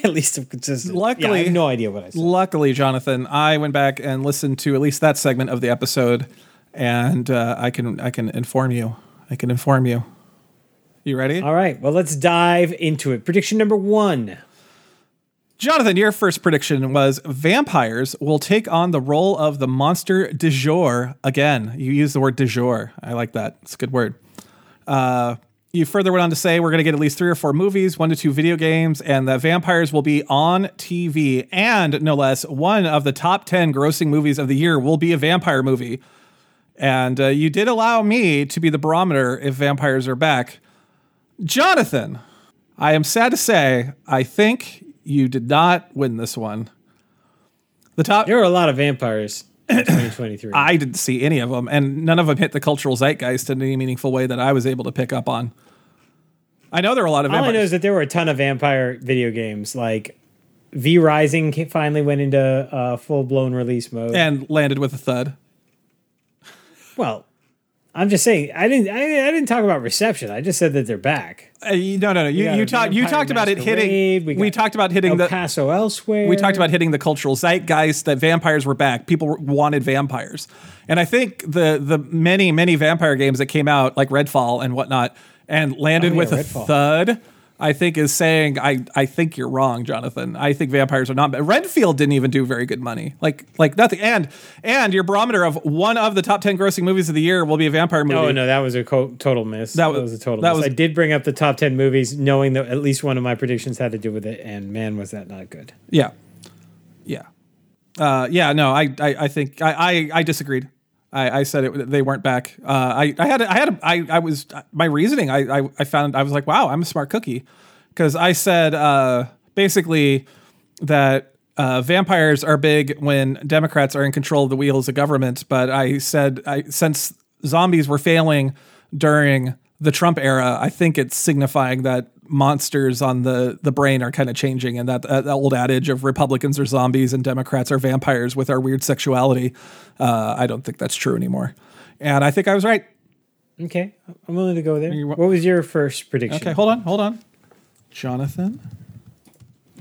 At least I'm consistent. Luckily- Yeah, I have no idea what I said. Luckily, Jonathan, I went back and listened to at least that segment of the episode, and uh, I can I can inform you. I can inform you. You ready? All right, well, let's dive into it. Prediction number one. Jonathan, your first prediction was vampires will take on the role of the monster du jour again. You use the word du jour. I like that. It's a good word. Uh, you further went on to say we're going to get at least three or four movies, one to two video games, and that vampires will be on TV. And no less, one of the top 10 grossing movies of the year will be a vampire movie. And uh, you did allow me to be the barometer if vampires are back. Jonathan, I am sad to say, I think you did not win this one. The top, There are a lot of vampires in 2023. I didn't see any of them, and none of them hit the cultural zeitgeist in any meaningful way that I was able to pick up on. I know there are a lot of All I know is that there were a ton of vampire video games. Like V Rising finally went into uh, full blown release mode. and landed with a thud. Well, I'm just saying. I didn't. I, I didn't talk about reception. I just said that they're back. Uh, you- no, no, no. You you talked you talked about it hitting. we We, talked about hitting El the. Paso elsewhere. We talked about hitting the cultural zeitgeist that vampires were back. People wanted vampires, and I think the the many many vampire games that came out like Redfall and whatnot and landed Oh, yeah, with a thud. I think is saying I I think you're wrong, Jonathan. I think vampires are not. bad. Renfield didn't even do very good money, like like nothing. And and your barometer of one of the top ten grossing movies of the year will be a vampire movie. Oh no, that was a co- total miss. That That was- was, a total that miss. was- I did bring up the top ten movies, knowing that at least one of my predictions had to do with it, and man, was that not good. Yeah, yeah, uh, yeah. No, I, I, I think I, I, I disagreed. I, I said it. They weren't back. Uh, I, I had, a, I had, a, I, I was my reasoning. I, I, I found I was like, wow, I'm a smart cookie, because I said uh, basically that uh, vampires are big when Democrats are in control of the wheels of government. But I said, I since zombies were failing during the Trump era, I think it's signifying that monsters on the the brain are kind of changing, and that, that old adage of Republicans are zombies and Democrats are vampires with our weird sexuality. Uh, I don't think that's true anymore, and I think I was right. Okay, I'm willing to go there. What was your first prediction? Okay, hold on, hold on. Jonathan,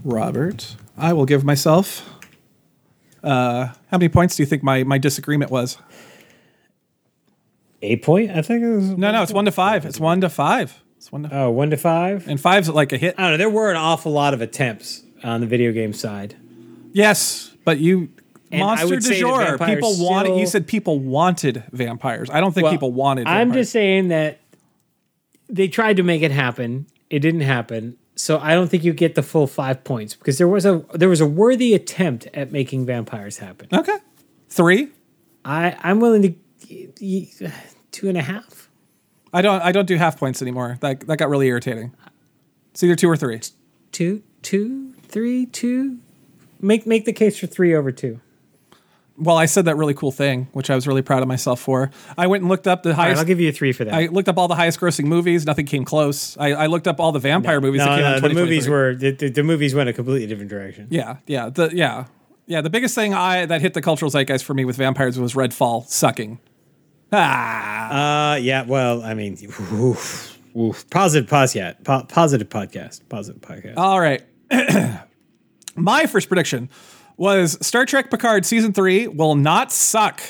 Robert, I will give myself. Uh, how many points do you think my my disagreement was? Eight point. I think it was. No, no, it's one to five. It's one to five. It's one to, Oh, one to five. and five's like a hit. I don't know. There were an awful lot of attempts on the video game side. Yes, but you And monster du jour. vampires People wanted. You said people wanted vampires. I don't think Well, people wanted. I'm just saying that they tried to make it happen. It didn't happen. So I don't think you get the full five points because there was a there was a worthy attempt at making vampires happen. okay. Three. I I'm willing to two and a half. I don't. I don't do half points anymore. That that got really irritating. It's either two or three. Two, two, three, two. Make make the case for three over two. Well, I said that really cool thing, which I was really proud of myself for. I went and looked up the All right, highest. I'll give you a three for that. I looked up all the highest grossing movies. Nothing came close. I, I looked up all the vampire movies no, that came no, the movies were the, the, the movies went a completely different direction. Yeah, yeah, the yeah, yeah. The biggest thing I that hit the cultural zeitgeist for me with vampires was Redfall sucking. Ah, Uh, yeah. Well, I mean, oof, oof. positive podcast, po- positive podcast, positive podcast. all right. My first prediction was Star Trek Picard season three will not suck.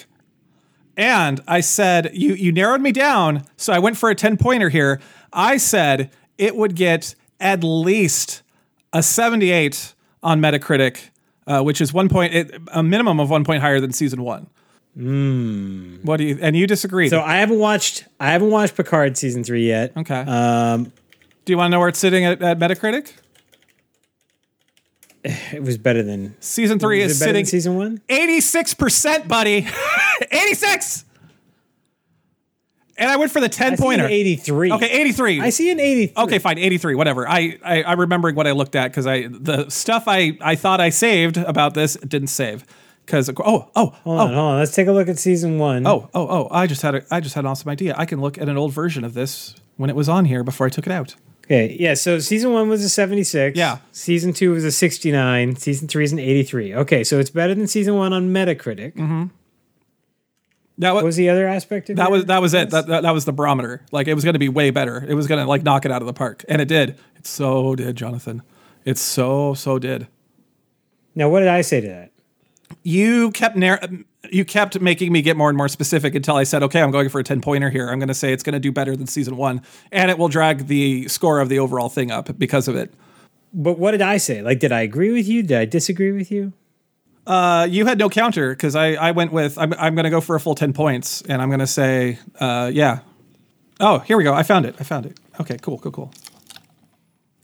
And I said, you you narrowed me down, so I went for a 10 pointer here. I said it would get at least a 78 on Metacritic, uh, which is one point, a minimum of one point higher than season one. What do you, and you disagree? So I haven't watched I haven't watched Picard season three yet. okay. Um, do you want to know where it's sitting at, at Metacritic? it was better than Season three is it better sitting than season one. 86%, buddy. 86. And I went for the 10 I pointer. eighty three. Okay, 83. I see an eighty three. Okay, fine, 83, whatever. I, I I'm remembering what I looked at because I the stuff I I thought I saved about this didn't save because oh oh Hold oh on, hold on. Let's take a look at season one. oh oh oh I just had a I just had an awesome idea. I can look at an old version of this when it was on here before I took it out. Okay, yeah. So season one was a seventy-six. Yeah. Season two was a sixty-nine. Season three is an eighty-three. Okay, so it's better than season one on Metacritic. Mm-hmm. That What was was the other aspect of that was that was it. That, that that was the barometer. Like it was going to be way better. It was going to like knock it out of the park, and it did. It so did, Jonathan. It so so did. Now, what did I say to that? You kept narr- you kept making me get more and more specific until I said, okay, I'm going for a 10 pointer here. I'm going to say it's going to do better than season one, and it will drag the score of the overall thing up because of it. But what did I say? Like, did I agree with you? Did I disagree with you? Uh, you had no counter because I, I went with, I'm, I'm going to go for a full 10 points, and I'm going to say, uh, yeah. Oh, here we go. I found it. I found it. Okay, cool, cool, cool.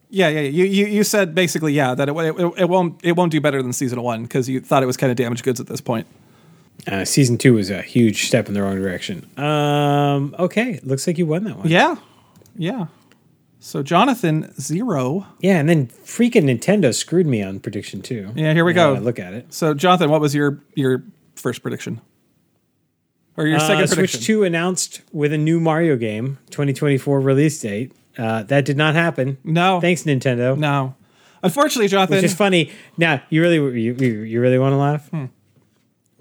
Yeah, yeah. You, you, you said basically, yeah, that it, it, it won't it won't do better than season one because you thought it was kind of damaged goods at this point. Uh, season two was a huge step in the wrong direction. Um, okay, looks like you won that one. Yeah, yeah. So Jonathan zero. Yeah, and then freaking Nintendo screwed me on prediction two. Yeah, here we Now go. I look at it. So Jonathan, what was your your first prediction? Or your Uh, second Switch prediction? 2 announced with a new Mario game, 2024 release date. Uh, that did not happen. No. Thanks, Nintendo. No. Unfortunately, Jonathan. Which is funny. Now, you really you, you, you really want to laugh? Hmm.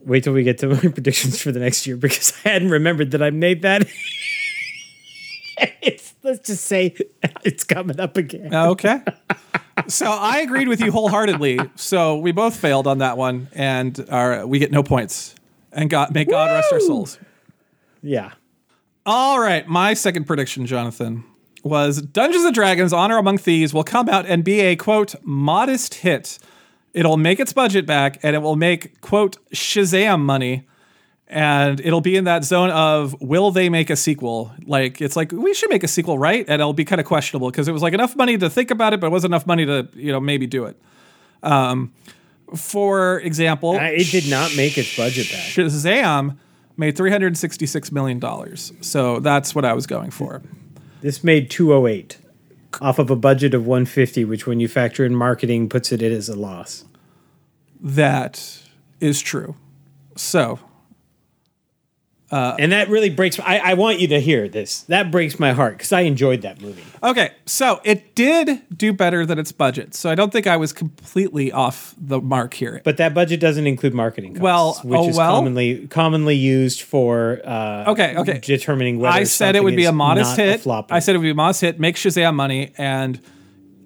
Wait till we get to my predictions for the next year because I hadn't remembered that I made that. it's, let's just say it's coming up again. Okay. so I agreed with you wholeheartedly. So we both failed on that one, and our, we get no points. And God, may God rest our souls. Yeah. All right, my second prediction, Jonathan, was Dungeons and Dragons: Honor Among Thieves will come out and be a quote modest hit. It'll make its budget back, and it will make quote Shazam money. And it'll be in that zone of will they make a sequel? Like it's like we should make a sequel, right? And it'll be kind of questionable because it was like enough money to think about it, but it wasn't enough money to you know maybe do it. Um, for example, I, it did not make its budget back. Shazam made three hundred sixty-six million dollars. So that's what I was going for. This made 208 off of a budget of 150, which when you factor in marketing puts it as a loss. That is true. So and that really breaks I, I want you to hear this. That breaks my heart because I enjoyed that movie. okay, so it did do better than its budget. So I don't think I was completely off the mark here. But that budget doesn't include marketing costs, Well, which oh, is well. commonly commonly used for uh, Okay, okay. determining whether I said it would be a modest hit. flop. I said it would be a modest hit, make Shazam money, and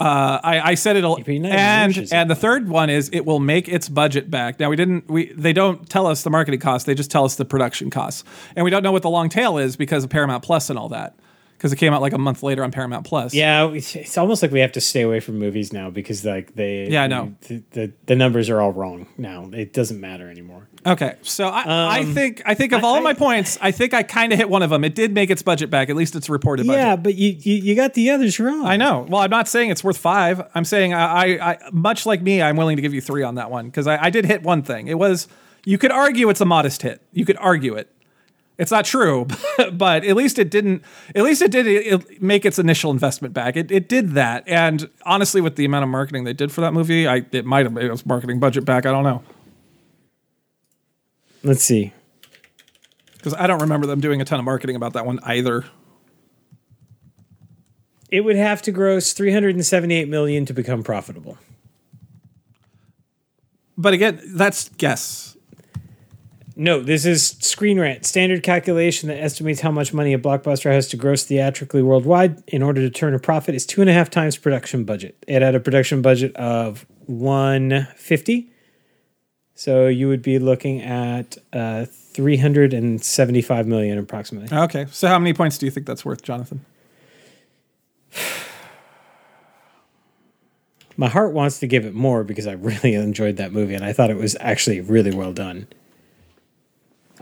uh, I, I said it'll and and the third one is it will make its budget back. Now we didn't we they don't tell us the marketing costs; they just tell us the production costs, and we don't know what the long tail is because of Paramount Plus and all that because it came out like a month later on Paramount Plus. yeah, it's, almost like we have to stay away from movies now because like they Yeah, I know. the, the the numbers are all wrong now. It doesn't matter anymore. Okay, so I, I Um, think I think of all of I- my points, I think I kind of hit one of them. It did make its budget back. At least it's reported. budget. Yeah, but you, you you got the others wrong. I know. Well, I'm not saying it's worth five. I'm saying I, I, I much like me, I'm willing to give you three on that one because I, I did hit one thing. It was you could argue it's a modest hit. You could argue it. It's not true, but at least it didn't. At least it did it, make its initial investment back. It, it did that, and honestly, with the amount of marketing they did for that movie, I it might have made its marketing budget back. I don't know Let's see. because I don't remember them doing a ton of marketing about that one either. It would have to gross 378 million to become profitable. But again, that's guess. No, this is Screen Rant, standard calculation that estimates how much money a blockbuster has to gross theatrically worldwide in order to turn a profit is two and a half times production budget. It had a production budget of 150. So you would be looking at uh, 375 million approximately. Okay, so how many points do you think that's worth, Jonathan? My heart wants to give it more because I really enjoyed that movie and I thought it was actually really well done.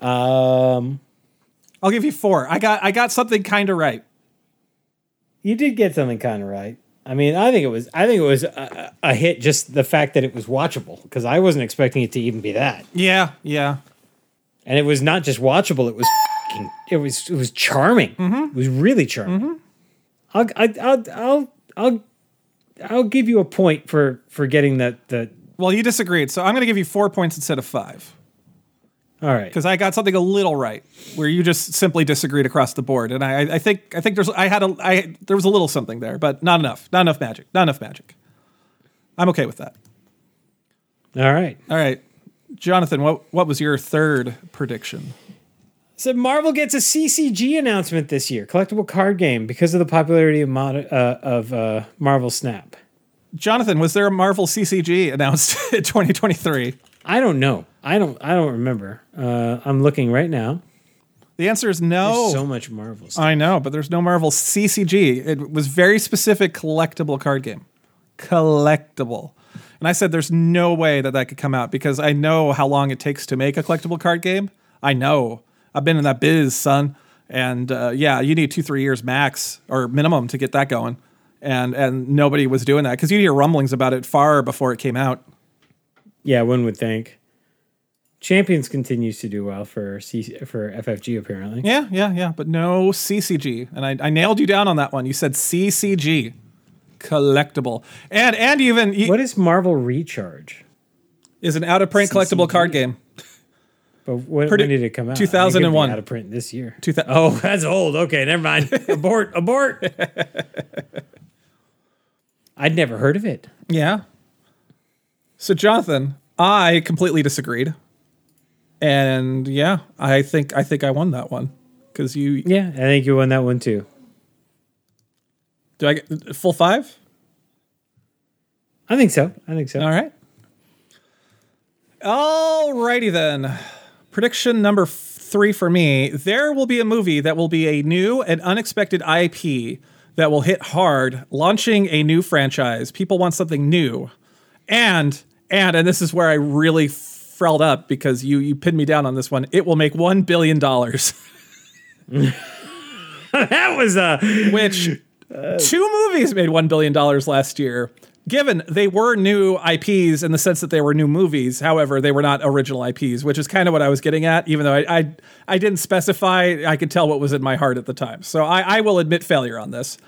Um, I'll give you four. I got I got something kind of right. You did get something kind of right. I mean, I think it was. I think it was a, a hit. Just the fact that it was watchable, because I wasn't expecting it to even be that. Yeah, yeah. And it was not just watchable. It was. f***ing- It was. It was charming. Mm-hmm. It was really charming. I'll, I, I'll. I'll. I'll. I'll give you a point for for getting that. That. Well, you disagreed, so I'm going to give you four points instead of five All right. because I got something a little right where you just simply disagreed across the board, and I, I think I think there's I had a I there was a little something there, but not enough, not enough magic, not enough magic. I'm okay with that. All right. All right, Jonathan, what what was your third prediction? So Marvel gets a CCG announcement this year, collectible card game, because of the popularity of mod, uh, of uh, Marvel Snap. Jonathan, was there a Marvel CCG announced in 2023? I don't know. I don't. I don't remember. Uh, I'm looking right now. The answer is no. There's so much Marvel stuff. I know, but there's no Marvel CCG. It was very specific collectible card game. Collectible. And I said there's no way that that could come out because I know how long it takes to make a collectible card game. I know. I've been in that biz, son. And uh, yeah, you need two, three years max or minimum to get that going. And and nobody was doing that because you hear rumblings about it far before it came out. Yeah, one would think. Champions continues to do well for C- for FFG apparently. Yeah, yeah, yeah. But no CCG. And I, I nailed you down on that one. You said CCG. Collectible. And and even What is Marvel Recharge? is an out of print collectible card game. But when, Pretty- when did it come out? 2001. Out of print this year. Two thou- Oh, that's old. Okay, never mind. abort. Abort. I'd never heard of it. Yeah. So Jonathan, I completely disagreed. And yeah, I think I think I won that one because you Yeah, I think you won that one too. do I get full five? I think so. I think so. All right. Alrighty then. Prediction number three for me. There will be a movie that will be a new and unexpected IP that will hit hard, launching a new franchise. People want something new. And and and this is where I really frelled up because you you pinned me down on this one. It will make one billion dollars. that was a which two movies made $1 billion last year. Given they were new IPs in the sense that they were new movies, however, they were not original IPs, which is kind of what I was getting at, even though I, I, I didn't specify, I could tell what was in my heart at the time. So I, I will admit failure on this.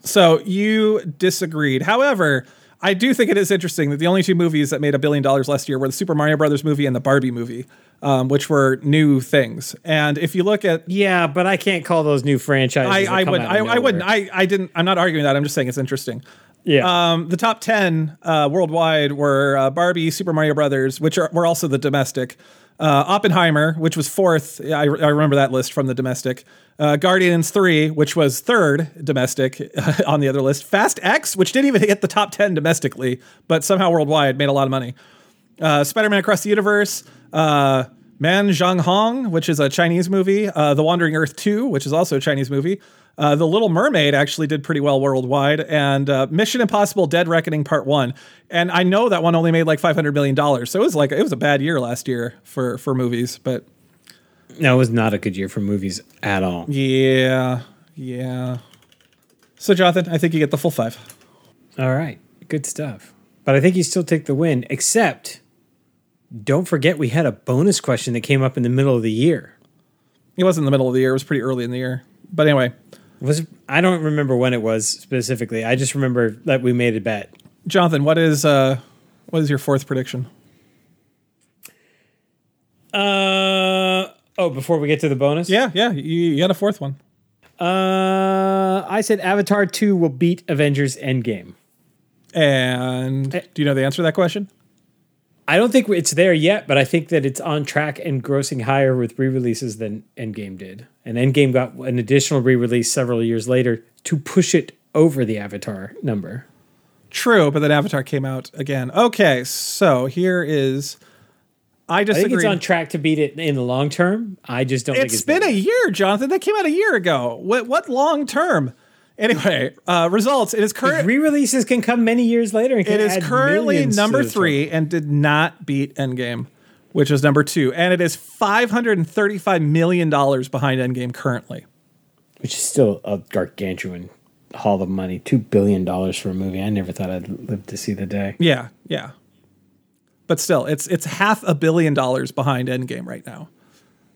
So you disagreed. However, I do think it is interesting that the only two movies that made a billion dollars last year were the Super Mario Brothers movie and the Barbie movie, um, which were new things. And if you look at yeah, but I can't call those new franchises. I, I would I, I wouldn't. I, I didn't I'm not arguing that I'm just saying it's interesting. Yeah, Um, the top ten uh, worldwide were uh, Barbie, Super Mario Brothers, which are were also the domestic. Uh, Oppenheimer, which was fourth, I, I remember that list from the domestic. Uh, Guardians three, which was third domestic on the other list. Fast X, which didn't even hit the top ten domestically, but somehow worldwide made a lot of money. Uh, Spider-Man Across the Universe, uh, Man Jiang Hong, which is a Chinese movie, uh, The Wandering Earth 2, which is also a Chinese movie. Uh, the Little Mermaid actually did pretty well worldwide, and uh, Mission Impossible: Dead Reckoning Part One. And I know that one only made like five hundred million dollars, so it was like it was a bad year last year for for movies. But no, it was not a good year for movies at all. yeah, yeah. So Jonathan, I think you get the full five. All right, good stuff. But I think you still take the win, except don't forget we had a bonus question that came up in the middle of the year. It wasn't in the middle of the year; it was pretty early in the year. But anyway, Was I don't remember when it was specifically. I just remember that we made a bet. Jonathan, what is uh, what is your fourth prediction? Uh oh, before we get to the bonus? Yeah, yeah, you, you got a fourth one. Uh I said Avatar 2 will beat Avengers Endgame. And do you know the answer to that question? I don't think it's there yet, but I think that it's on track and grossing higher with re-releases than Endgame did. And Endgame got an additional re-release several years later to push it over the Avatar number. True, but then Avatar came out again. Okay, so here is. I I disagree. think it's on track to beat it in the long term. I just don't think it's it's been there a year, Jonathan. That came out a year ago. What what long term? Anyway, uh, results. It is current. Re-releases can come many years later. And can It is currently number three and did not beat Endgame, which is number two, and it is five hundred and thirty-five million dollars behind Endgame currently. which is still a gargantuan haul of money. Two billion dollars for a movie. I never thought I'd live to see the day. Yeah, yeah. But still, it's it's half a billion dollars behind Endgame right now.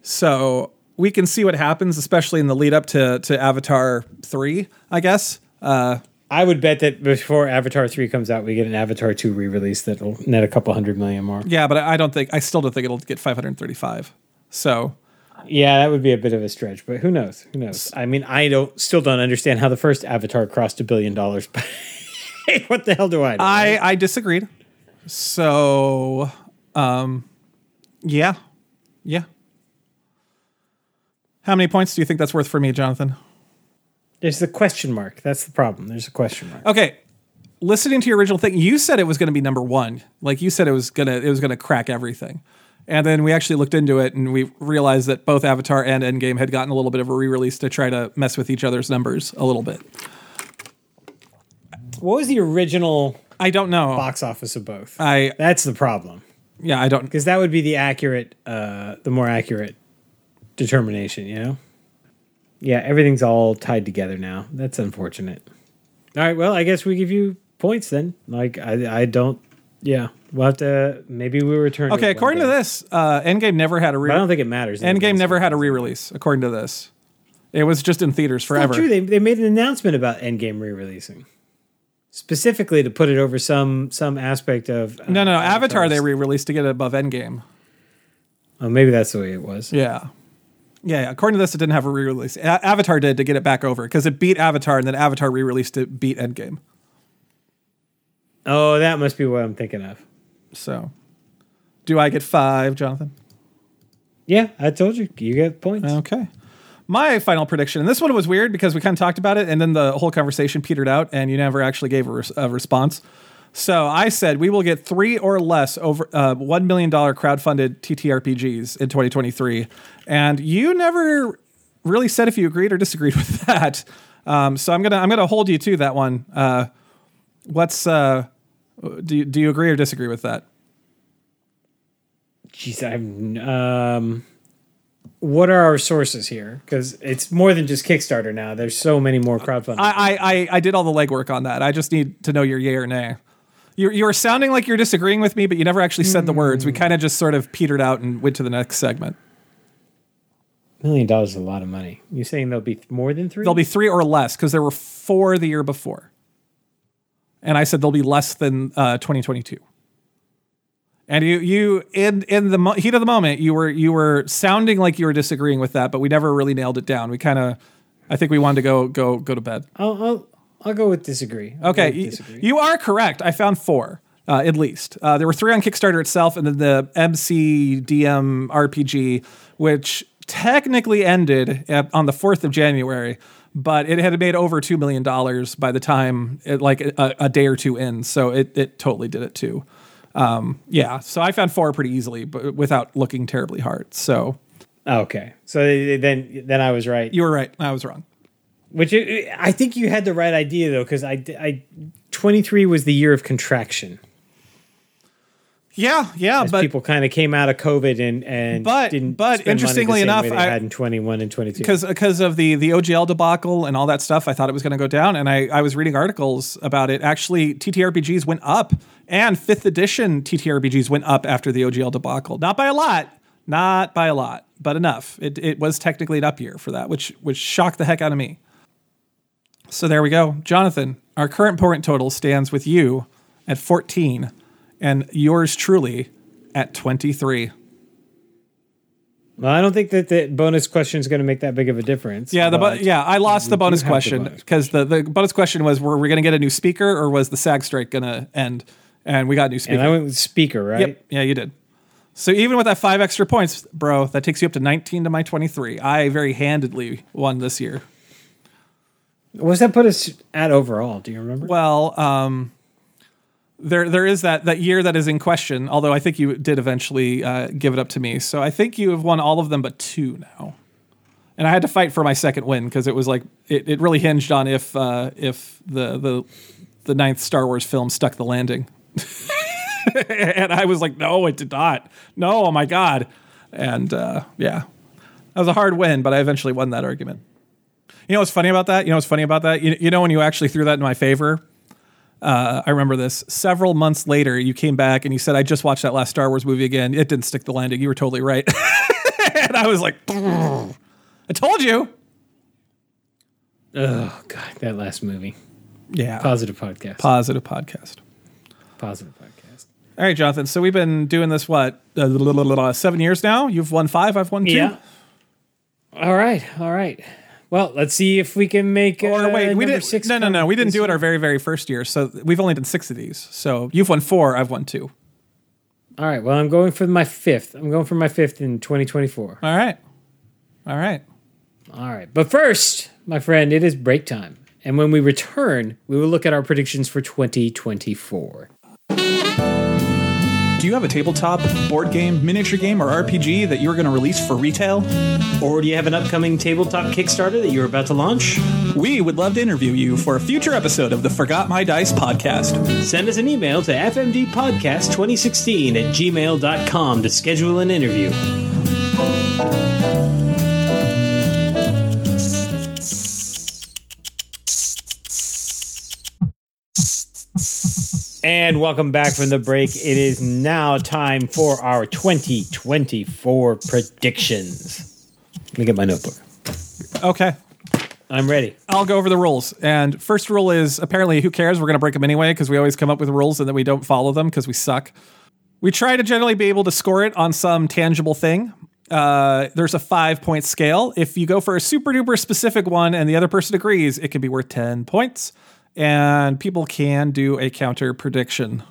So we can see what happens, especially in the lead up to to Avatar three, I guess. Uh, I would bet that before Avatar three comes out, we get an Avatar two re-release that'll net a couple hundred million more. yeah, but I don't think I still don't think it'll get five hundred thirty five. So Yeah, that would be a bit of a stretch, but who knows? Who knows? I mean, I don't still don't understand how the first Avatar crossed a billion dollars. But hey, what the hell do I know? I I disagreed. So um, yeah, yeah. How many points do you think that's worth for me, Jonathan? There's the question mark. That's the problem. There's a question mark. Okay. Listening to your original thing, you said it was going to be number one. Like you said, it was gonna it was gonna crack everything. And then we actually looked into it and we realized that both Avatar and Endgame had gotten a little bit of a re-release to try to mess with each other's numbers a little bit. What was the original I don't know. box office of both? I That's the problem yeah, I don't. because that would be the accurate, uh, the more accurate determination. You know. Yeah, everything's all tied together now. That's unfortunate. All right, well, I guess we give you points then. Like I, I don't. Yeah, we'll have to. Maybe we return. Okay, according to this, uh, Endgame never had a re- I don't think it matters. Endgame never had a re-release. According to this, it was just in theaters It's forever. true. They, they made an announcement about Endgame re-releasing, specifically to put it over some some aspect of. uh, No, no, no. Avatar they re-released to get it above Endgame. Oh, maybe that's the way it was. Yeah. Yeah. According to this, it didn't have a re-release. A- Avatar did to get it back over because it beat Avatar, and then Avatar re-released it, beat Endgame. Oh, that must be what I'm thinking of. So, do I get five, Jonathan? Yeah, I told you. You get points. Okay. My final prediction, and this one was weird because we kind of talked about it, and then the whole conversation petered out, and you never actually gave a, res- a response. So I said we will get three or less over uh, one million dollar crowdfunded TTRPGs in 2023, and you never really said if you agreed or disagreed with that. Um, so I'm gonna I'm gonna hold you to that one. Uh, what's uh, do you, do you agree or disagree with that? Jeez, I'm. Um, what are our sources here? Because it's more than just Kickstarter now. There's so many more crowdfunding. I, I, I, I did all the legwork on that. I just need to know your yay or nay. You're, you're sounding like you're disagreeing with me, but you never actually said the words. We kind of just sort of petered out and went to the next segment. Million dollars is a lot of money. You saying there'll be more than three? There'll be three or less because there were four the year before. And I said there'll be less than uh, 2022. And you, you in in the mo- heat of the moment, you were you were sounding like you were disagreeing with that, but we never really nailed it down. We kind of, I think we wanted to go go go to bed. I'll, I'll, I'll go with disagree. I'll Okay, with disagree. you are correct. I found four uh, at least. Uh, there were three on Kickstarter itself, and then the MCDM RPG, which technically ended at, on the fourth of January, but it had made over two million dollars by the time it like a, a day or two in. So it it totally did it too. Um, yeah, so I found four pretty easily, but without looking terribly hard. So okay, so then then I was right. you were right. I was wrong. Which it, I think you had the right idea though, because I, I 23 was the year of contraction. Yeah, yeah, As but people kind of came out of COVID and and But- didn't but spend money the interestingly enough, I- had in 21 and 22. because because of the the OGL debacle and all that stuff, I thought it was going to go down. And I I was reading articles about it. Actually, TTRPGs went up, and fifth edition TTRPGs went up after the OGL debacle. Not by a lot, not by a lot, but enough. It it was technically an up year for that, which which shocked the heck out of me. So there we go, Jonathan. Our current point total stands with you at fourteen, and yours truly at twenty three. well, I don't think that the bonus question is going to make that big of a difference. Yeah, the bu- yeah, I lost the bonus question because the, the bonus question was were we going to get a new speaker or was the SAG strike going to end? And we got a new speaker. And I went with speaker, right? Yep, yeah, you did. So even with that five extra points, bro, that takes you up to 19 to my 23. I very handedly won this year. What's that put us at overall? Do you remember? Well, um, there there is that that year that is in question. Although I think you did eventually uh, give it up to me, so I think you have won all of them but two now. And I had to fight for my second win because it was like it, it really hinged on if uh, if the the the ninth Star Wars film stuck the landing. and I was like, no, it did not. No, oh my god. And uh, yeah, that was a hard win, but I eventually won that argument. You know what's funny about that? You know what's funny about that? You, you know when you actually threw that in my favor? Uh, I remember this. Several months later, you came back and you said, I just watched that last Star Wars movie again. It didn't stick the landing. You were totally right. and I was like, I told you. oh god, that last movie. Yeah. Positive podcast. Positive podcast. Positive podcast. All right, Jonathan. So we've been doing this, what, uh, seven years now? You've won five, I've won two. Yeah. All right. All right. Well, let's see if we can make. Or uh, wait, we didn't. Six no, no, no. We didn't do it our very, very first year. So we've only done six of these. So you've won four. I've won two. All right. Well, I'm going for my fifth. I'm going for my fifth in 2024. All right. All right. All right. But first, my friend, it is break time. And when we return, we will look at our predictions for 2024. Do you have a tabletop, board game, miniature game, or RPG that you're going to release for retail? Or do you have an upcoming tabletop Kickstarter that you're about to launch? We would love to interview you for a future episode of the Forgot My Dice podcast. Send us an email to fmdpodcast2016 at gmail.com to schedule an interview. And welcome back from the break. It is now time for our 2024 predictions. Let me get my notebook. Okay. I'm ready. I'll go over the rules. And first rule is apparently who cares? We're going to break them anyway because we always come up with rules and then we don't follow them because we suck. We try to generally be able to score it on some tangible thing. Uh, there's a five point scale. If you go for a super duper specific one and the other person agrees, it can be worth 10 points. And people can do a counter prediction.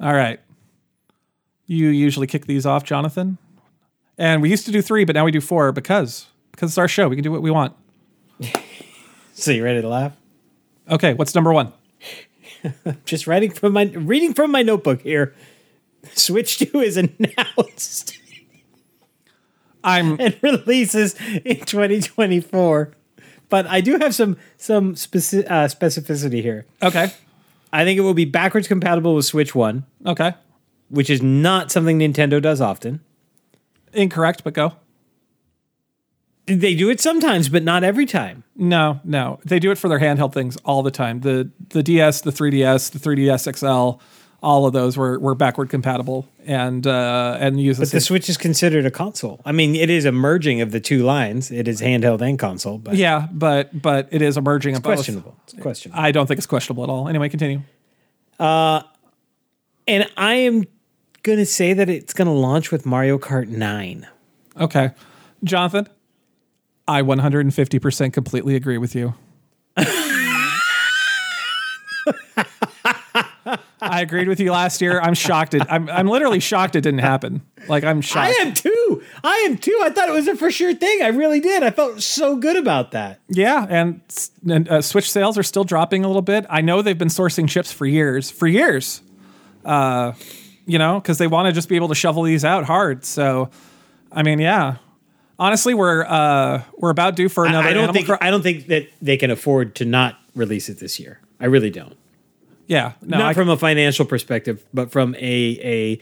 All right. You usually kick these off, Jonathan. And we used to do three, but now we do four because because it's our show. We can do what we want. So you ready to laugh? Okay, what's number one? Just writing from my reading from my notebook here. Switch 2 is announced I'm and releases in 2024. But I do have some some speci- uh, specificity here. okay. I think it will be backwards compatible with Switch 1, Okay. which is not something Nintendo does often. Incorrect, but go. They do it sometimes, but not every time. No, no. They do it for their handheld things all the time. The the DS, the 3DS, the 3DS XL, all of those were, were backward compatible and uh, and use the But the Switch is considered a console. I mean, it is a merging of the two lines. It is handheld and console, but Yeah, but but it is emerging of both. questionable. It's questionable. I don't think it's questionable at all. Anyway, continue. Uh, and I am going to say that it's going to launch with Mario Kart 9. Okay. Jonathan, I 150% completely agree with you. I agreed with you last year. I'm shocked. It, I'm, I'm literally shocked it didn't happen. Like, I'm shocked. I am too. I am too. I thought it was a for sure thing. I really did. I felt so good about that. Yeah, and, and uh, Switch sales are still dropping a little bit. I know they've been sourcing chips for years, for years. Uh, you know, because they want to just be able to shovel these out hard. So, I mean, yeah. Honestly, we're uh, we're about due for another. I don't think Cro- I don't think that they can afford to not release it this year. I really don't. Yeah, no, not I, from a financial perspective, but from a a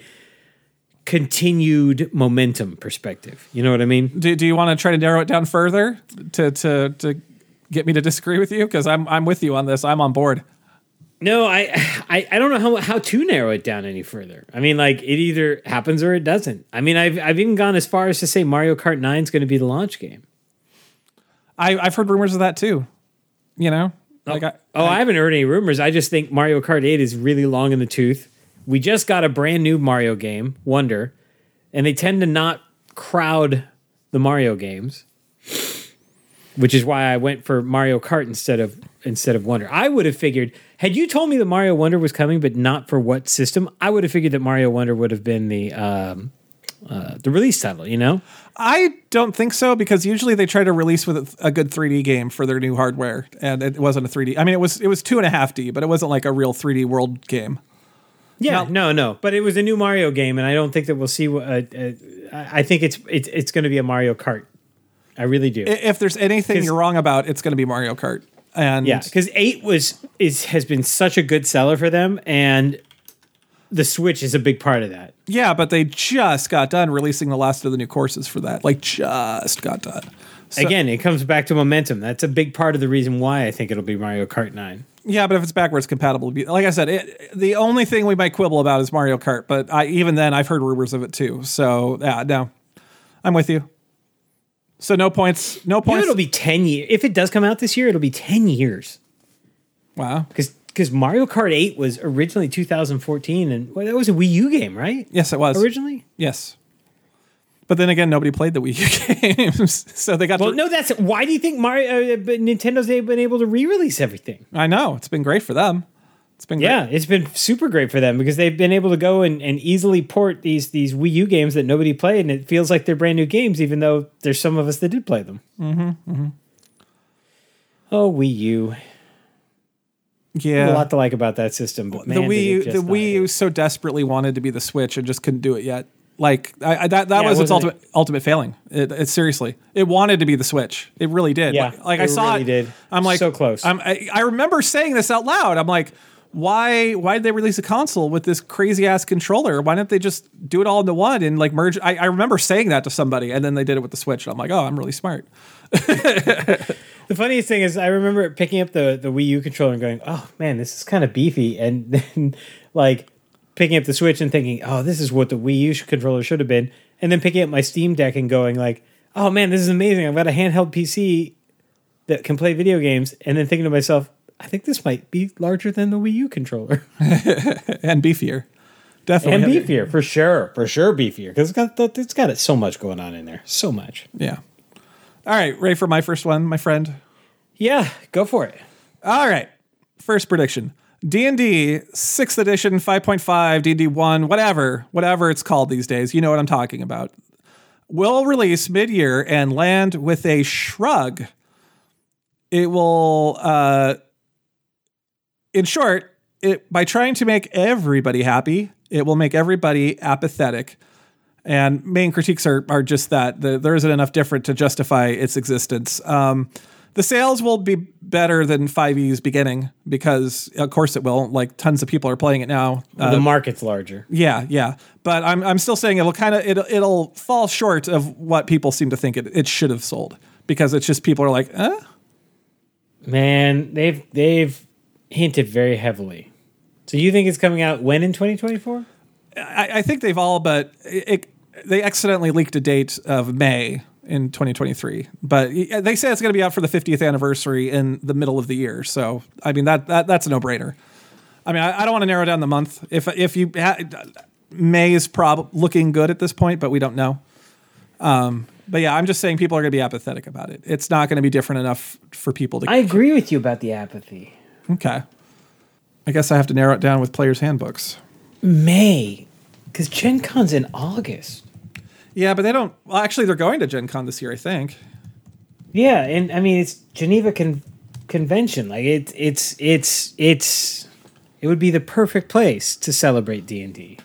continued momentum perspective. You know what I mean? do, do you want to try to narrow it down further to to to get me to disagree with you? Because I'm I'm with you on this. I'm on board. No, I, I I don't know how how to narrow it down any further. I mean, like it either happens or it doesn't. I mean, I've I've even gone as far as to say Mario Kart 9 is going to be the launch game. I I've heard rumors of that too. You know, like I, Oh, I haven't heard any rumors. I just think Mario Kart 8 is really long in the tooth. We just got a brand new Mario game, Wonder, and they tend to not crowd the Mario games, which is why I went for Mario Kart instead of instead of Wonder. I would have figured had you told me that Mario Wonder was coming, but not for what system, I would have figured that Mario Wonder would have been the um, uh, the release title. You know, I don't think so because usually they try to release with a, a good 3D game for their new hardware, and it wasn't a 3D. I mean, it was it was two and a half D, but it wasn't like a real 3D world game. Yeah, no, no, but it was a new Mario game, and I don't think that we'll see. what- Uh, uh, I I think it's it's it's going to be a Mario Kart. I really do. If there's anything 'Cause- you're wrong about, it's going to be Mario Kart. And yeah, because eight was is has been such a good seller for them, and the Switch is a big part of that. yeah, but they just got done releasing the last of the new courses for that. Like just got done. So- Again, it comes back to momentum. That's a big part of the reason why I think it'll be Mario Kart Nine. Yeah, but if it's backwards compatible, be- like I said, it, the only thing we might quibble about is Mario Kart. But I, even then, I've heard rumors of it too. So yeah, no, I'm with you. So no points. No You know, points. it'll be ten years if it does come out this year. It'll be ten years wow. because because Mario Kart Eight was originally 2014, and well, that was a Wii U game, right? Yes, it was Originally. Yes. But then again, nobody played the Wii U games, so they got. Well, to, no, that's why do you think Mario, uh, but Nintendo's been able to re-release everything? I know it's been great for them. It's been great. Yeah, it's been super great for them because they've been able to go and, and easily port these these Wii U games that nobody played, and it feels like they're brand new games, even though there's some of us that did play them. Mm-hmm, Mm-hmm. Oh, Wii U. yeah. A lot to like about that system, but man, the Wii, U, the Wii U so desperately wanted to be the Switch and just couldn't do it yet. Like I, I, that, that Yeah, was its ultimate ultimate failing. It, it seriously, it wanted to be the Switch. It really did. Yeah, like, like I saw really it. did. I'm like So close. I'm, I, I remember saying this out loud. I'm like, why why did they release a console with this crazy ass controller? Why didn't they just do it all into one and like merge? I, I remember saying that to somebody, and then they did it with the Switch. And I'm like, oh, I'm really smart. The funniest thing is, I remember picking up the the Wii U controller and going, "Oh man, this is kind of beefy," and then like picking up the Switch and thinking, "Oh, this is what the Wii U controller should have been," and then picking up my Steam Deck and going like, "Oh man, this is amazing! I've got a handheld PC that can play video games," and then thinking to myself, "I think this might be larger than the Wii U controller and beefier. Definitely. and beefier for sure, for sure beefier because it's got it's got so much going on in there, so much." Yeah. All right, ready for my first one, my friend. Yeah, go for it. All right. First prediction. D&D 6th edition 5.5 D&D 1 whatever whatever it's called these days. You know what I'm talking about. will release mid year and land with a shrug. It will, uh, in short, it by trying to make everybody happy, it will make everybody apathetic. And main critiques are are just that the, there isn't enough different to justify its existence. Um, the sales will be better than 5e's beginning because, of course, it will. Like tons of people are playing it now. Uh, the market's larger. yeah, yeah. But I'm I'm still saying it'll kind of it'll, it'll fall short of what people seem to think it, it should have sold because it's just people are like, eh? Man, they've they've hinted very heavily. So you think it's coming out when in 2024? I, I think they've all but it, they accidentally leaked a date of May in 2023, but they say it's going to be out for the 50th anniversary in the middle of the year. So I mean that, that that's a no brainer. I mean I, I don't want to narrow down the month. If if you ha- May is prob looking good at this point, but we don't know. Um, but yeah, I'm just saying people are going to be apathetic about it. It's not going to be different enough for people to. I agree with you about the apathy. okay. I guess I have to narrow it down with players' handbooks. May, because Gen Con's in August. Yeah, but they don't. Well, actually, they're going to Gen Con this year, I think. Yeah, and I mean it's Geneva con- Convention. Like it's it's it's it's it would be the perfect place to celebrate D and D.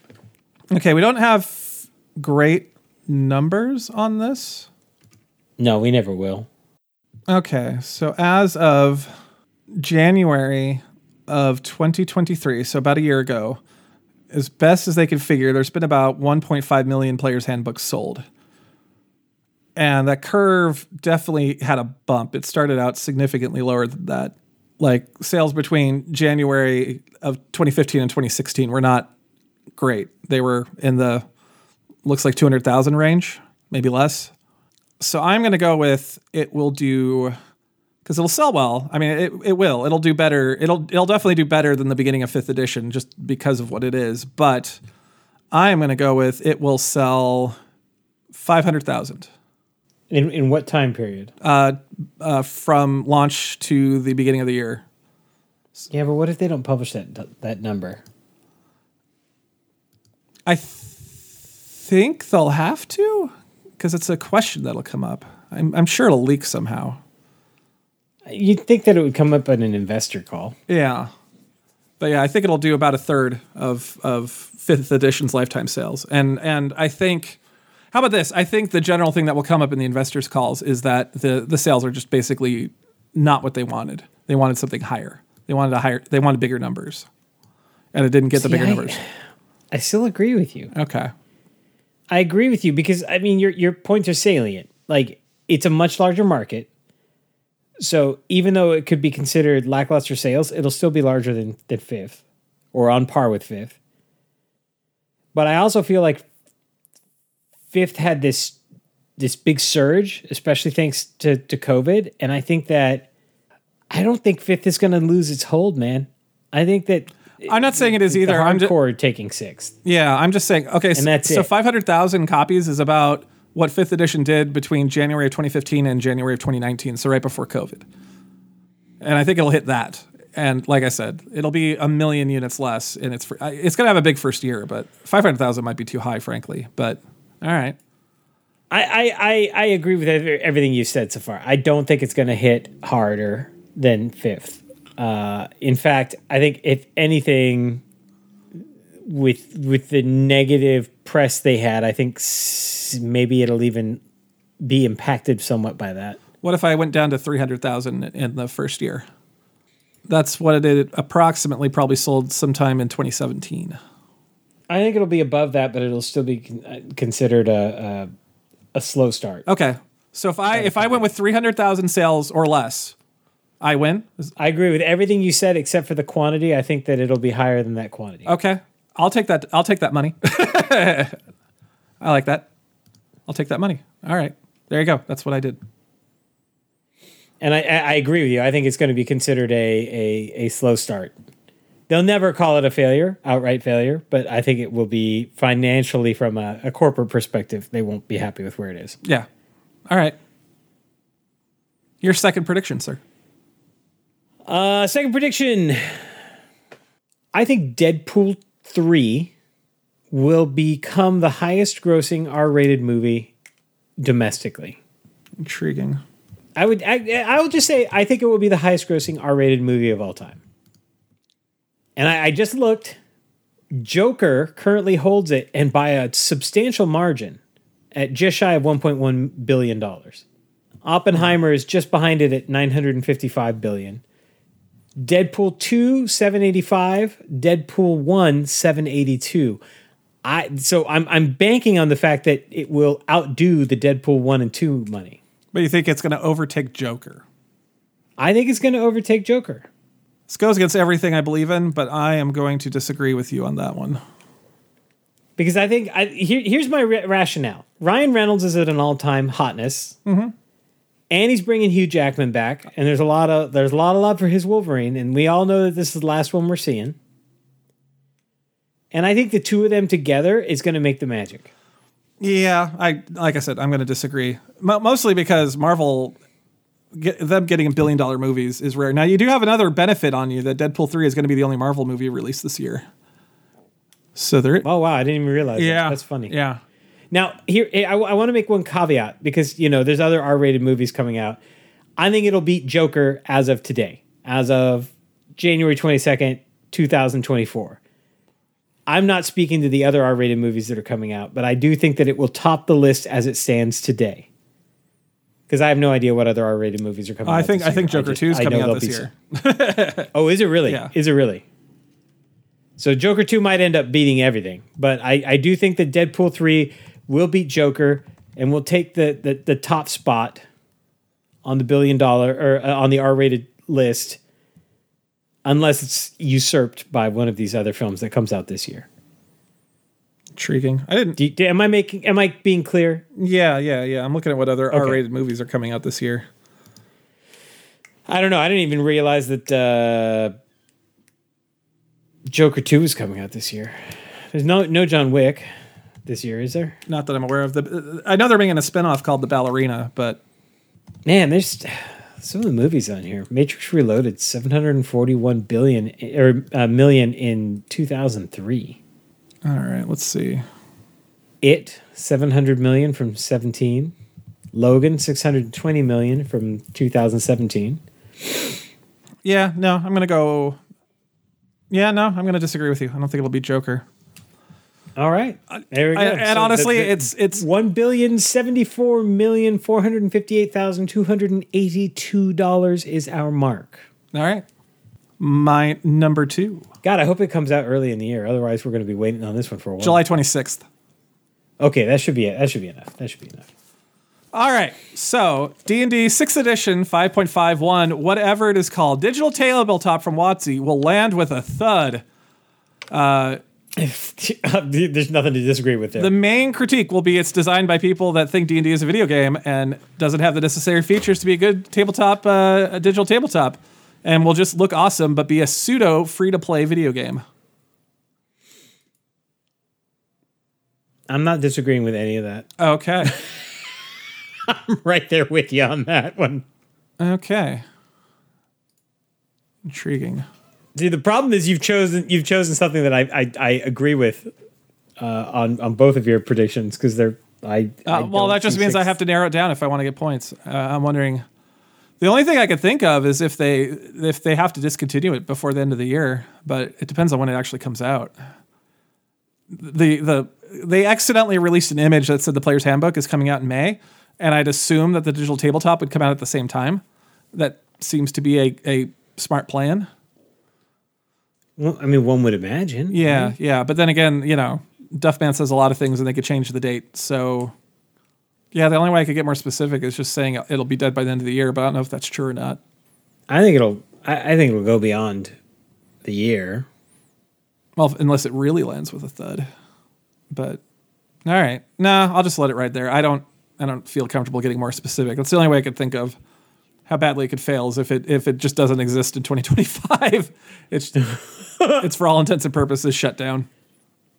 Okay, we don't have great numbers on this. No, we never will. Okay, so as of January of 2023, so about a year ago, as best as they could figure, there's been about 1.5 million players' handbooks sold. And that curve definitely had a bump. It started out significantly lower than that. Like sales between January of 2015 and 2016 were not great. They were in the looks like 200,000 range, maybe less. So I'm going to go with it will do because it'll sell well. I mean, it, it will. It'll do better. It'll it'll definitely do better than the beginning of fifth edition just because of what it is. But I am going to go with it will sell five hundred thousand In in what time period? uh, uh, from launch to the beginning of the year. Yeah, but what if they don't publish that that number? I th- think they'll have to because it's a question that'll come up. I'm, I'm sure it'll leak somehow. You'd think that it would come up in an investor call. Yeah. But yeah, I think it'll do about a third of of fifth edition's lifetime sales. And and I think how about this? I think the general thing that will come up in the investors calls is that the the sales are just basically not what they wanted. They wanted something higher. They wanted a higher they wanted bigger numbers. And it didn't get the bigger I- numbers. I still agree with you. Okay. I agree with you because I mean your your points are salient. Like it's a much larger market. So even though it could be considered lackluster sales, it'll still be larger than than fifth or on par with fifth. But I also feel like fifth had this this big surge, especially thanks to to COVID, and I think that I don't think fifth is going to lose its hold, man. I think that I'm not saying it is the either. I'm just, hardcore taking sixth. Yeah, I'm just saying. Okay, so, so 500,000 copies is about what fifth edition did between January of 2015 and January of 2019, so right before COVID. And I think it'll hit that. And like I said, it'll be a million units less, and it's it's going to have a big first year, but 500,000 might be too high, frankly. But all right, I, I, I, agree with everything you've said so far. I don't think it's going to hit harder than fifth. Uh, in fact, I think if anything, with with the negative press they had, I think maybe it'll even be impacted somewhat by that. what if I went down to 300,000 in the first year? That's what it did. Approximately, probably sold sometime in 2017. I think it'll be above that, but it'll still be con- uh, considered a, a a slow start. Okay, so if I if I went with 300,000 sales or less, I win. I agree with everything you said except for the quantity. I think that it'll be higher than that quantity. Okay, I'll take that. I'll take that money. I like that. I'll take that money. All right, there you go. That's what I did. And I, I agree with you. I think it's going to be considered a, a, a slow start. They'll never call it a failure, outright failure, but I think it will be financially from a, a corporate perspective. They won't be happy with where it is. Yeah. All right. Your second prediction, sir. Uh, second prediction. I think Deadpool 3 will become the highest grossing R rated movie domestically. Intriguing. I would I, I would just say I think it will be the highest grossing R rated movie of all time. And I, I just looked. Joker currently holds it and by a substantial margin at just shy of 1.1 billion dollars. Oppenheimer is just behind it at 955 billion. Deadpool 2 785, Deadpool 1 782. I so I'm I'm banking on the fact that it will outdo the Deadpool 1 and 2 money. But you think it's going to overtake Joker? I think it's going to overtake Joker. This goes against everything I believe in, but I am going to disagree with you on that one. because I think I, here, here's my ra- rationale. Ryan Reynolds is at an all-time hotness, mm-hmm. and he's bringing Hugh Jackman back, and there's a lot of there's a lot of love for his Wolverine, and we all know that this is the last one we're seeing. And I think the two of them together is going to make the magic. Yeah, I like I said, I'm going to disagree. Mo mostly because Marvel, get, them getting a billion dollar movies is rare. Now you do have another benefit on you that Deadpool three is going to be the only Marvel movie released this year. So there, Oh wow, I didn't even realize. yeah, that. that's funny. Yeah, Now, here eh, I, I want to make one caveat because you know there's other R-rated movies coming out. I think it'll beat Joker as of today, as of January 22nd, 2024. I'm not speaking to the other R-rated movies that are coming out, but I do think that it will top the list as it stands today. Because I have no idea what other R-rated movies are coming I out. think this I think. Joker just- two is I coming out this year. Oh, is it really? Yeah. Is it really? So Joker 2 might end up beating everything, but I, I do think that Deadpool 3 will beat Joker and will take the, the, the top spot on the billion dollar or uh, on the R-rated list unless it's usurped by one of these other films that comes out this year. Intriguing. I didn't. You- am I making am I being clear? Yeah, yeah, yeah. I'm looking at what other R rated movies are coming out this year. I don't know. I didn't even realize that uh, Joker 2 is coming out this year. There's no no John Wick this year, is there? Not that I'm aware of. The I know they're making a spinoff called The Ballerina, but Man, there's some of the movies on here. Matrix Reloaded, seven hundred and forty-one billion or uh, million in two thousand three. all right. Let's see. It seven hundred million from seventeen. Logan six hundred twenty million from two thousand seventeen. Yeah, no, I'm gonna go. Yeah, no, I'm gonna disagree with you. I don't think it'll be Joker. All right, uh, there we go. I- and So honestly, the- the it's it's one billion seventy-four million four hundred and fifty-eight thousand two hundred and eighty-two dollars is our mark. all right. My number two, God, I hope it comes out early in the year. Otherwise, we're going to be waiting on this one for a while. July 26th. Okay, that should be it. That should be enough. That should be enough. All right. So D&D 6th edition 5.51, whatever it is called, digital tabletop from WotC will land with a thud. Uh, There's nothing to disagree with there. The main critique will be it's designed by people that think D&D is a video game and doesn't have the necessary features to be a good tabletop, uh, a digital tabletop, and will just look awesome but be a pseudo free-to-play video game. I'm not disagreeing with any of that. Okay. I'm right there with you on that one. okay. Intriguing. See, the problem is you've chosen you've chosen something that I I, I agree with uh, on on both of your predictions because they're I, I Uh, well, that just means I have to narrow it down if I want to get points. Uh, I'm wondering. The only thing I could think of is if they if they have to discontinue it before the end of the year, but it depends on when it actually comes out. The the they accidentally released an image that said the player's handbook is coming out in May, and I'd assume that the digital tabletop would come out at the same time. That seems to be a, a smart plan. Well, I mean, one would imagine. Yeah, yeah. But then again, you know, Duffman says a lot of things and they could change the date. So, yeah, the only way I could get more specific is just saying it'll be dead by the end of the year, but I don't know if that's true or not. I think it'll. I, I think it'll go beyond the year. Well, unless it really lands with a thud. But, all right. Nah, I'll just let it right there. I don't. I don't feel comfortable getting more specific. That's the only way I could think of how badly it could fail is if it if it just doesn't exist in 2025. It's it's for all intents and purposes shut down.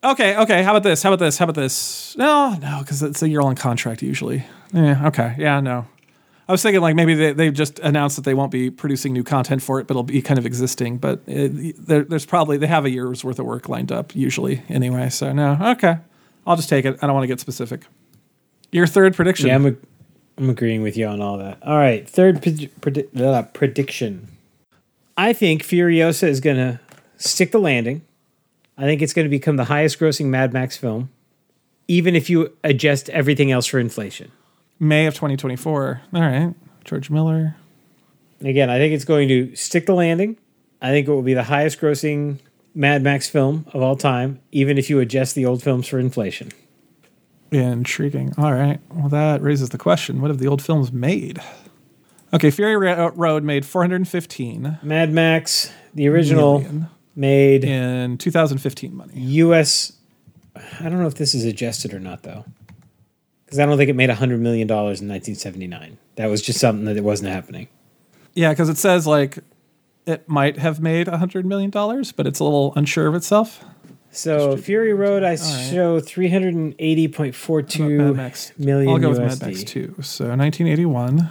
Okay, okay. How about this? How about this? How about this? No, no, because it's a year long contract usually. Yeah, okay. Yeah, no. I was thinking like maybe they they just announced that they won't be producing new content for it, but it'll be kind of existing. But it, there, there's probably they have a year's worth of work lined up usually anyway. So no, okay. I'll just take it. I don't want to get specific. Your third prediction. Yeah, I'm, ag- I'm agreeing with you on all that. All right, third predi- predi- uh, prediction. I think Furiosa is going to stick the landing. I think it's going to become the highest grossing Mad Max film, even if you adjust everything else for inflation. May of 2024. All right. George Miller. Again, I think it's going to stick the landing. I think it will be the highest grossing Mad Max film of all time, even if you adjust the old films for inflation. Intriguing. All right. Well, that raises the question: What have the old films made? Okay, Fury uh, Road made 415 Mad Max, the original, million made in 2015 money. U.S. I don't know if this is adjusted or not, though, because I don't think it made hundred million dollars in 1979. That was just something that it wasn't happening. Yeah, because it says like it might have made 100 million dollars, but it's a little unsure of itself. So Fury Road, I show 380.42 three hundred and eighty point four two million. I'll go USD. with Mad Max 2. So 1981.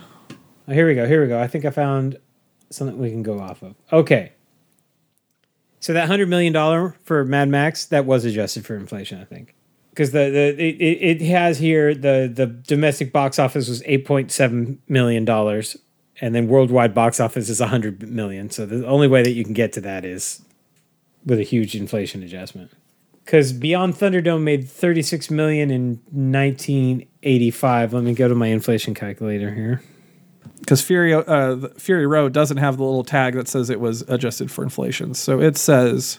Oh, here we go. Here we go. I think I found something we can go off of. Okay. So that hundred million dollar for Mad Max that was adjusted for inflation, I think, because the the it, it it has here the the domestic box office was eight point seven million dollars, and then worldwide box office is hundred million. So the only way that you can get to that is with a huge inflation adjustment. Because Beyond Thunderdome made thirty six million in nineteen eighty five. Let me go to my inflation calculator here. because Fury uh, Fury Road doesn't have the little tag that says it was adjusted for inflation. So it says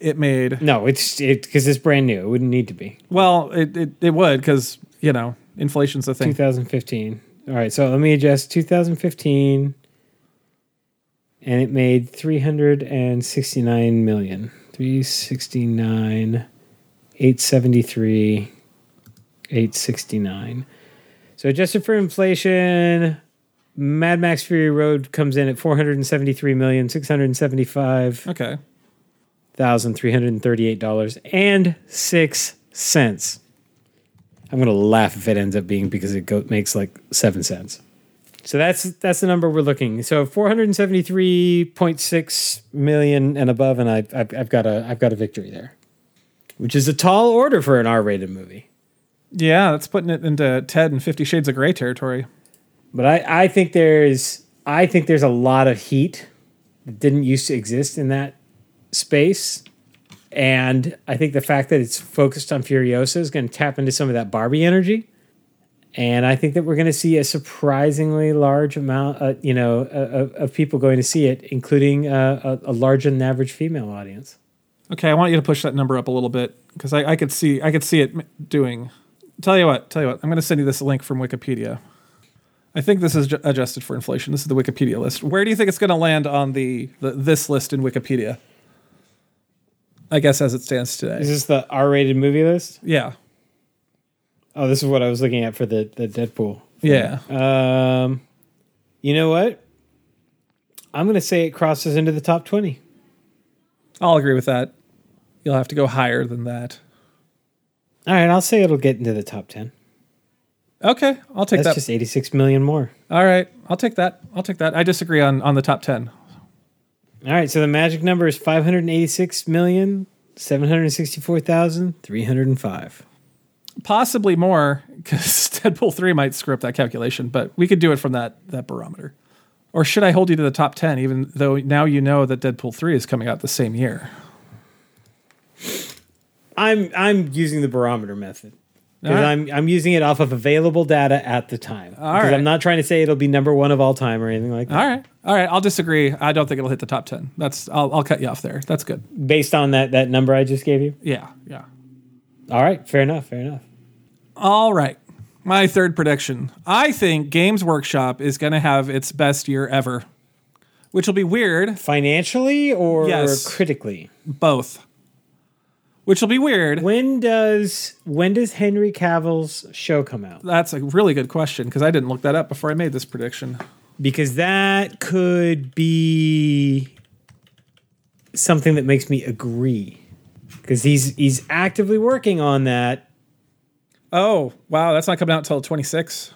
it made No, it's it because it's brand new. It wouldn't need to be. well, it it, it would because you know inflation's the thing. 2015. All right, so let me adjust 2015, and it made 369 million. 369, 873, 869. So adjusted for inflation, Mad Max Fury Road comes in at 473 million, 675 Okay, thousand three hundred thirty-eight dollars and six cents. I'm gonna laugh if it ends up being because it go, makes like seven cents. So that's that's the number we're looking. So 473.6 million and above, and I've, I've I've got a I've got a victory there, which is a tall order for an R-rated movie. yeah, that's putting it into Ted and Fifty Shades of Grey territory. But I, I think there's I think there's a lot of heat that didn't used to exist in that space. And I think the fact that it's focused on Furiosa is going to tap into some of that Barbie energy. And I think that we're going to see a surprisingly large amount, uh, you know, of, of people going to see it, including uh, a, a larger than average female audience. Okay, I want you to push that number up a little bit because I, I could see I could see it doing. Tell you what, tell you what, I'm going to send you this link from Wikipedia. I think this is ju- adjusted for inflation. This is the Wikipedia list. Where do you think it's going to land on the, the this list in Wikipedia? I guess as it stands today. Is this the R-rated movie list? yeah, Oh, this is what I was looking at for the the Deadpool. yeah. Um, you know what? I'm going to say it crosses into the top 20. I'll agree with that. You'll have to go higher than that. All right, I'll say it'll get into the top 10. Okay, I'll take That's that. just 86 million more. All right, I'll take that. I'll take that. I disagree on on the top ten. All right, so the magic number is 586 million 764,305. Possibly more because Deadpool three might screw up that calculation, but we could do it from that that barometer. Or should I hold you to the top ten, even though now you know that Deadpool three is coming out the same year? I'm I'm using the barometer method. All right. I'm I'm using it off of available data at the time. Because right. I'm not trying to say it'll be number one of all time or anything like that. All right, all right. I'll disagree. I don't think it'll hit the top ten. That's I'll I'll cut you off there. That's good. Based on that that number I just gave you. Yeah, yeah. All right, fair enough, fair enough. All right. My third prediction. I think Games Workshop is going to have its best year ever, which will be weird. Financially or Yes. critically? Both. Which will be weird. When does when does Henry Cavill's show come out? That's a really good question because I didn't look that up before I made this prediction. Because that could be something that makes me agree. Because he's he's actively working on that. Oh, wow. That's not coming out until 26.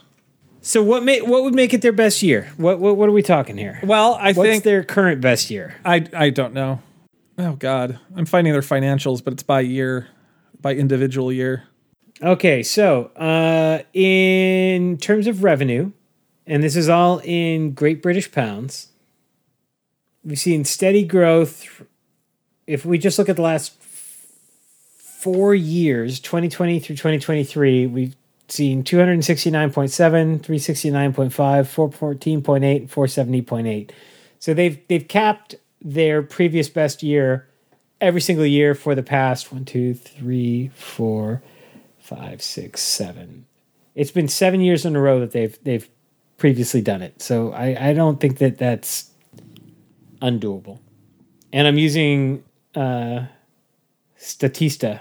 So what may what would make it their best year? What what, what are we talking here? Well, I What's think their current best year? I I don't know. Oh God, I'm finding their financials, but it's by year, by individual year. Okay, so uh, in terms of revenue, and this is all in Great British pounds, we've seen steady growth. If we just look at the last four years, 2020 through 2023, we've seen 269.7, 369.5, 414.8, 470.8. So they've they've capped their previous best year every single year for the past one, two, three, four, five, six, seven. It's been seven years in a row that they've they've previously done it. So I, I don't think that that's undoable. And I'm using uh, Statista,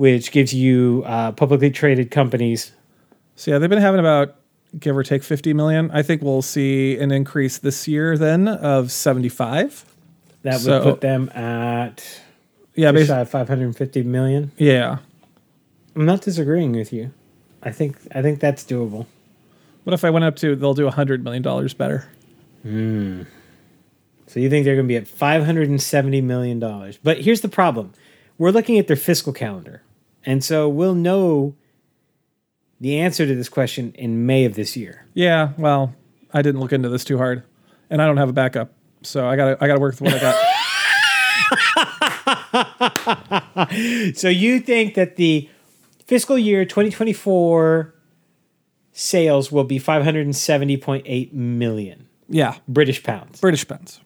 which gives you uh, publicly traded companies. So yeah, they've been having about give or take 50 million. I think we'll see an increase this year then of 75. That would So- put them at Yeah, just basically, shy 550 million. yeah. I'm not disagreeing with you. I think I think that's doable. What if I went up to they'll do 100 million dollars better? Hmm. So you think they're going to be at 570 million dollars? But here's the problem: we're looking at their fiscal calendar, and so we'll know the answer to this question in May of this year. Yeah, well, I didn't look into this too hard, and I don't have a backup, so I got to I got to work with what I got. So you think that the fiscal year 2024 sales will be 570.8 million yeah, British pounds? British pounds.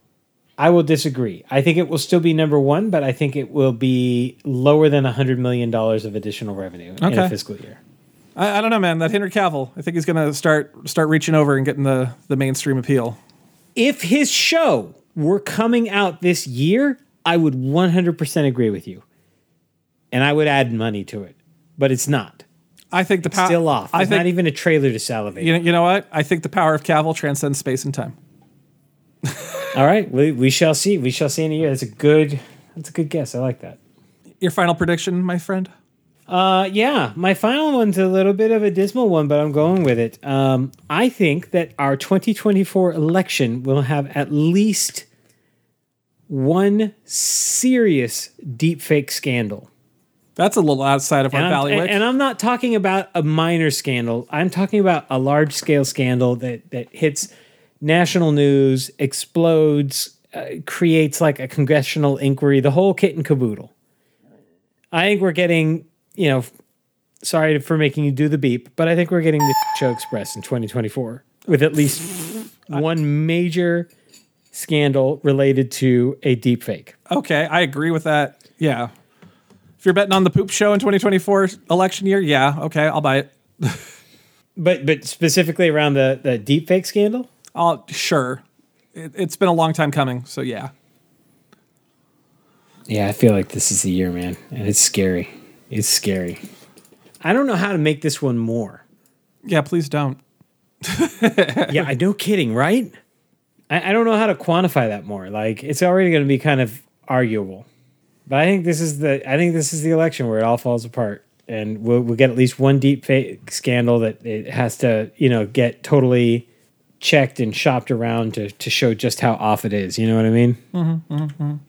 I will disagree. I think it will still be number one, but I think it will be lower than $100 million of additional revenue in a fiscal year. I, I don't know, man. That Henry Cavill, I think he's gonna start start reaching over and getting the the mainstream appeal. If his show were coming out this year, I would 100% agree with you. And I would add money to it, but it's not. I think the power Still off. I think not even a trailer to salivate. you know, you know what? I think the power of Cavill transcends space and time. All right, we, we shall see. We shall see in a year. That's a good. That's a good guess. I like that. Your final prediction, my friend? Uh, yeah, my final one's a little bit of a dismal one, but I'm going with it. Um, I think that our 2024 election will have at least one serious deepfake scandal. That's a little outside of our And I'm, bailiwick. and, and I'm not talking about a minor scandal. I'm talking about a large scale scandal that that hits national news, explodes, uh, creates like a congressional inquiry, the whole kit and caboodle. I think we're getting, you know, sorry for making you do the beep, but I think we're getting the show express in 2024 with at least one major scandal related to a deepfake. okay, I agree with that. Yeah. If you're betting on the poop show in 2024 election year, yeah, okay, I'll buy it. But but specifically around the the deepfake scandal. I'll sure. It, it's been a long time coming, so yeah. Yeah, I feel like this is the year, man, and it's scary. It's scary. I don't know how to make this one more. Yeah, please don't. Yeah, I no kidding, right? I, I don't know how to quantify that more. Like, it's already going to be kind of arguable, but I think this is the I think this is the election where it all falls apart, and we'll we'll get at least one deep fake scandal that it has to you know get totally checked and shopped around to to show just how off it is. You know what I mean?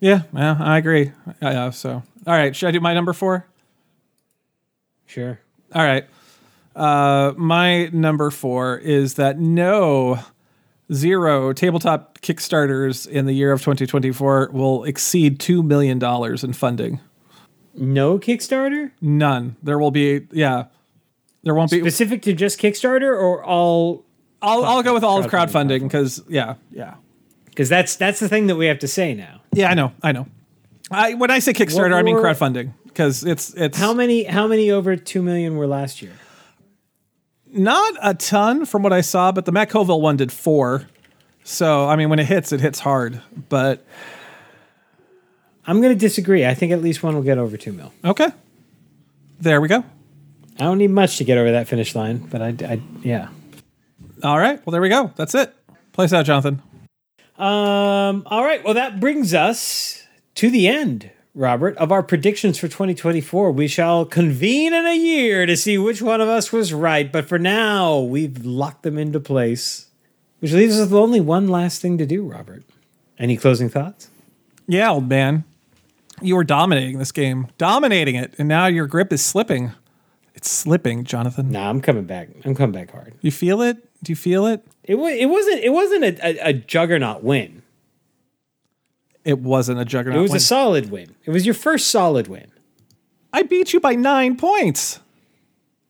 Yeah, yeah, I agree. Yeah, yeah, so all right, should I do my number four? Sure. All right. Uh, my number four is that no zero tabletop Kickstarters in the year of 2024 will exceed $2 million in funding. No Kickstarter None. There will be, yeah. There won't be. specific to just Kickstarter or all I'll, I'll go with all of crowdfunding because, yeah, yeah. because that's that's the thing that we have to say now. Yeah, I know. I know. I, when I say Kickstarter, I mean crowdfunding because it's, it's How many how many over two million were last year? not a ton from what I saw, but the Matt Colville one did four. So, I mean, when it hits, it hits hard. But I'm going to disagree. I think at least one will get over two mil. okay. There we go. I don't need much to get over that finish line, but I, I yeah. All right. Well, there we go. That's it. Place out, Jonathan. Um. All right. Well, that brings us to the end, Robert, of our predictions for 2024. We shall convene in a year to see which one of us was right. But for now, we've locked them into place, which leaves us with only one last thing to do, Robert. Any closing thoughts? Yeah, old man. You were dominating this game, dominating it, and now your grip is slipping. It's slipping, Jonathan. Nah, I'm coming back. I'm coming back hard. You feel it? Do you feel it? It was. It wasn't. It wasn't a, a, a juggernaut win. It wasn't a juggernaut. It was win. a solid win. It was your first solid win. I beat you by nine points.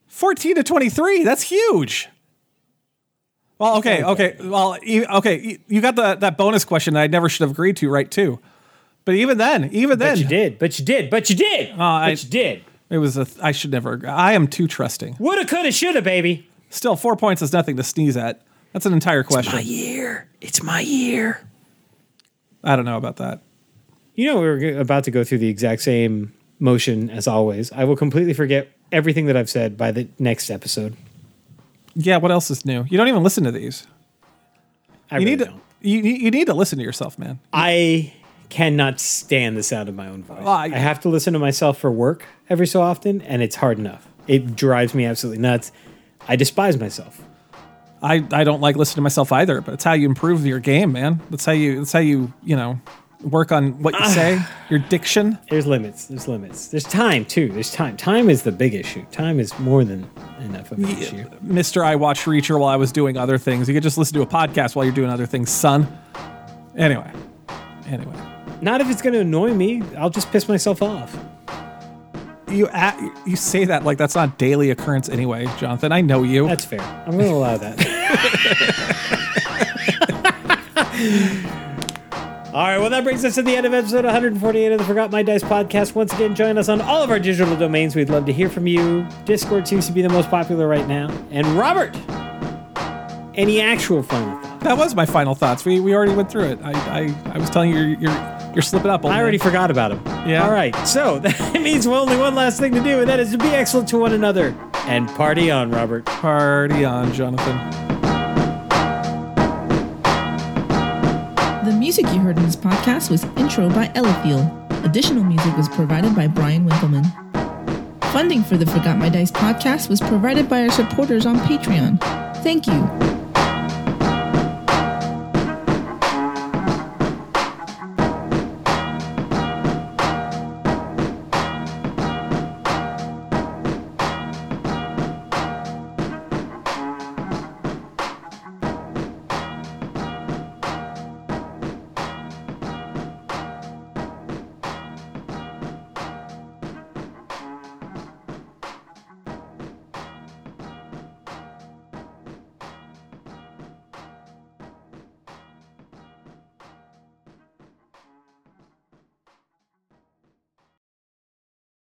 14 to 23. That's huge. Well, okay, okay. Well, okay. you- got the, that bonus question that I never should have agreed to, right? Too. But even then, even then, But you did. But you did. But you did. Uh, I- but you did. it was a. I should never. I am too trusting. Woulda, coulda, shoulda, baby. Still, four points is nothing to sneeze at. That's an entire question. It's my year. It's my year. I don't know about that. You know, we were about to go through the exact same motion as always. I will completely forget everything that I've said by the next episode. Yeah. What else is new? You don't even listen to these. I You really need to. don't. You, you you need to listen to yourself, man. I cannot stand the sound of my own voice. Well, I- I have to listen to myself for work every so often, and it's hard enough. It drives me absolutely nuts. I despise myself. I, I don't like listening to myself either, but it's how you improve your game, man. That's how you that's how you, you know, work on what you ah. say, your diction. There's limits. There's limits. There's time too. There's time. Time is the big issue. Time is more than enough of an issue. Mr. I watched Reacher while I was doing other things. You could just listen to a podcast while you're doing other things, son. Anyway. Anyway. Not if it's going to annoy me. I'll just piss myself off. You a you say that like that's not daily occurrence anyway, Jonathan. I know you. That's fair. I'm going to allow that. All right, well, that brings us to the end of episode 148 of the Forgot My Dice podcast. Once again, join us on all of our digital domains. We'd love to hear from you. Discord seems to be the most popular right now. And Robert, any actual final thoughts? that was my final thoughts. We we already went through it. I I, I was telling you you're you're, you're slipping up. old I man. already forgot about him. Yeah. All right, so that means only one last thing to do, and that is to be excellent to one another and party on, Robert. party on, Jonathan. The music you heard in this podcast was Intro by Eliphiel. Additional music was provided by Brian Winkleman. Funding for the Forgot My Dice podcast was provided by our supporters on Patreon. Thank you.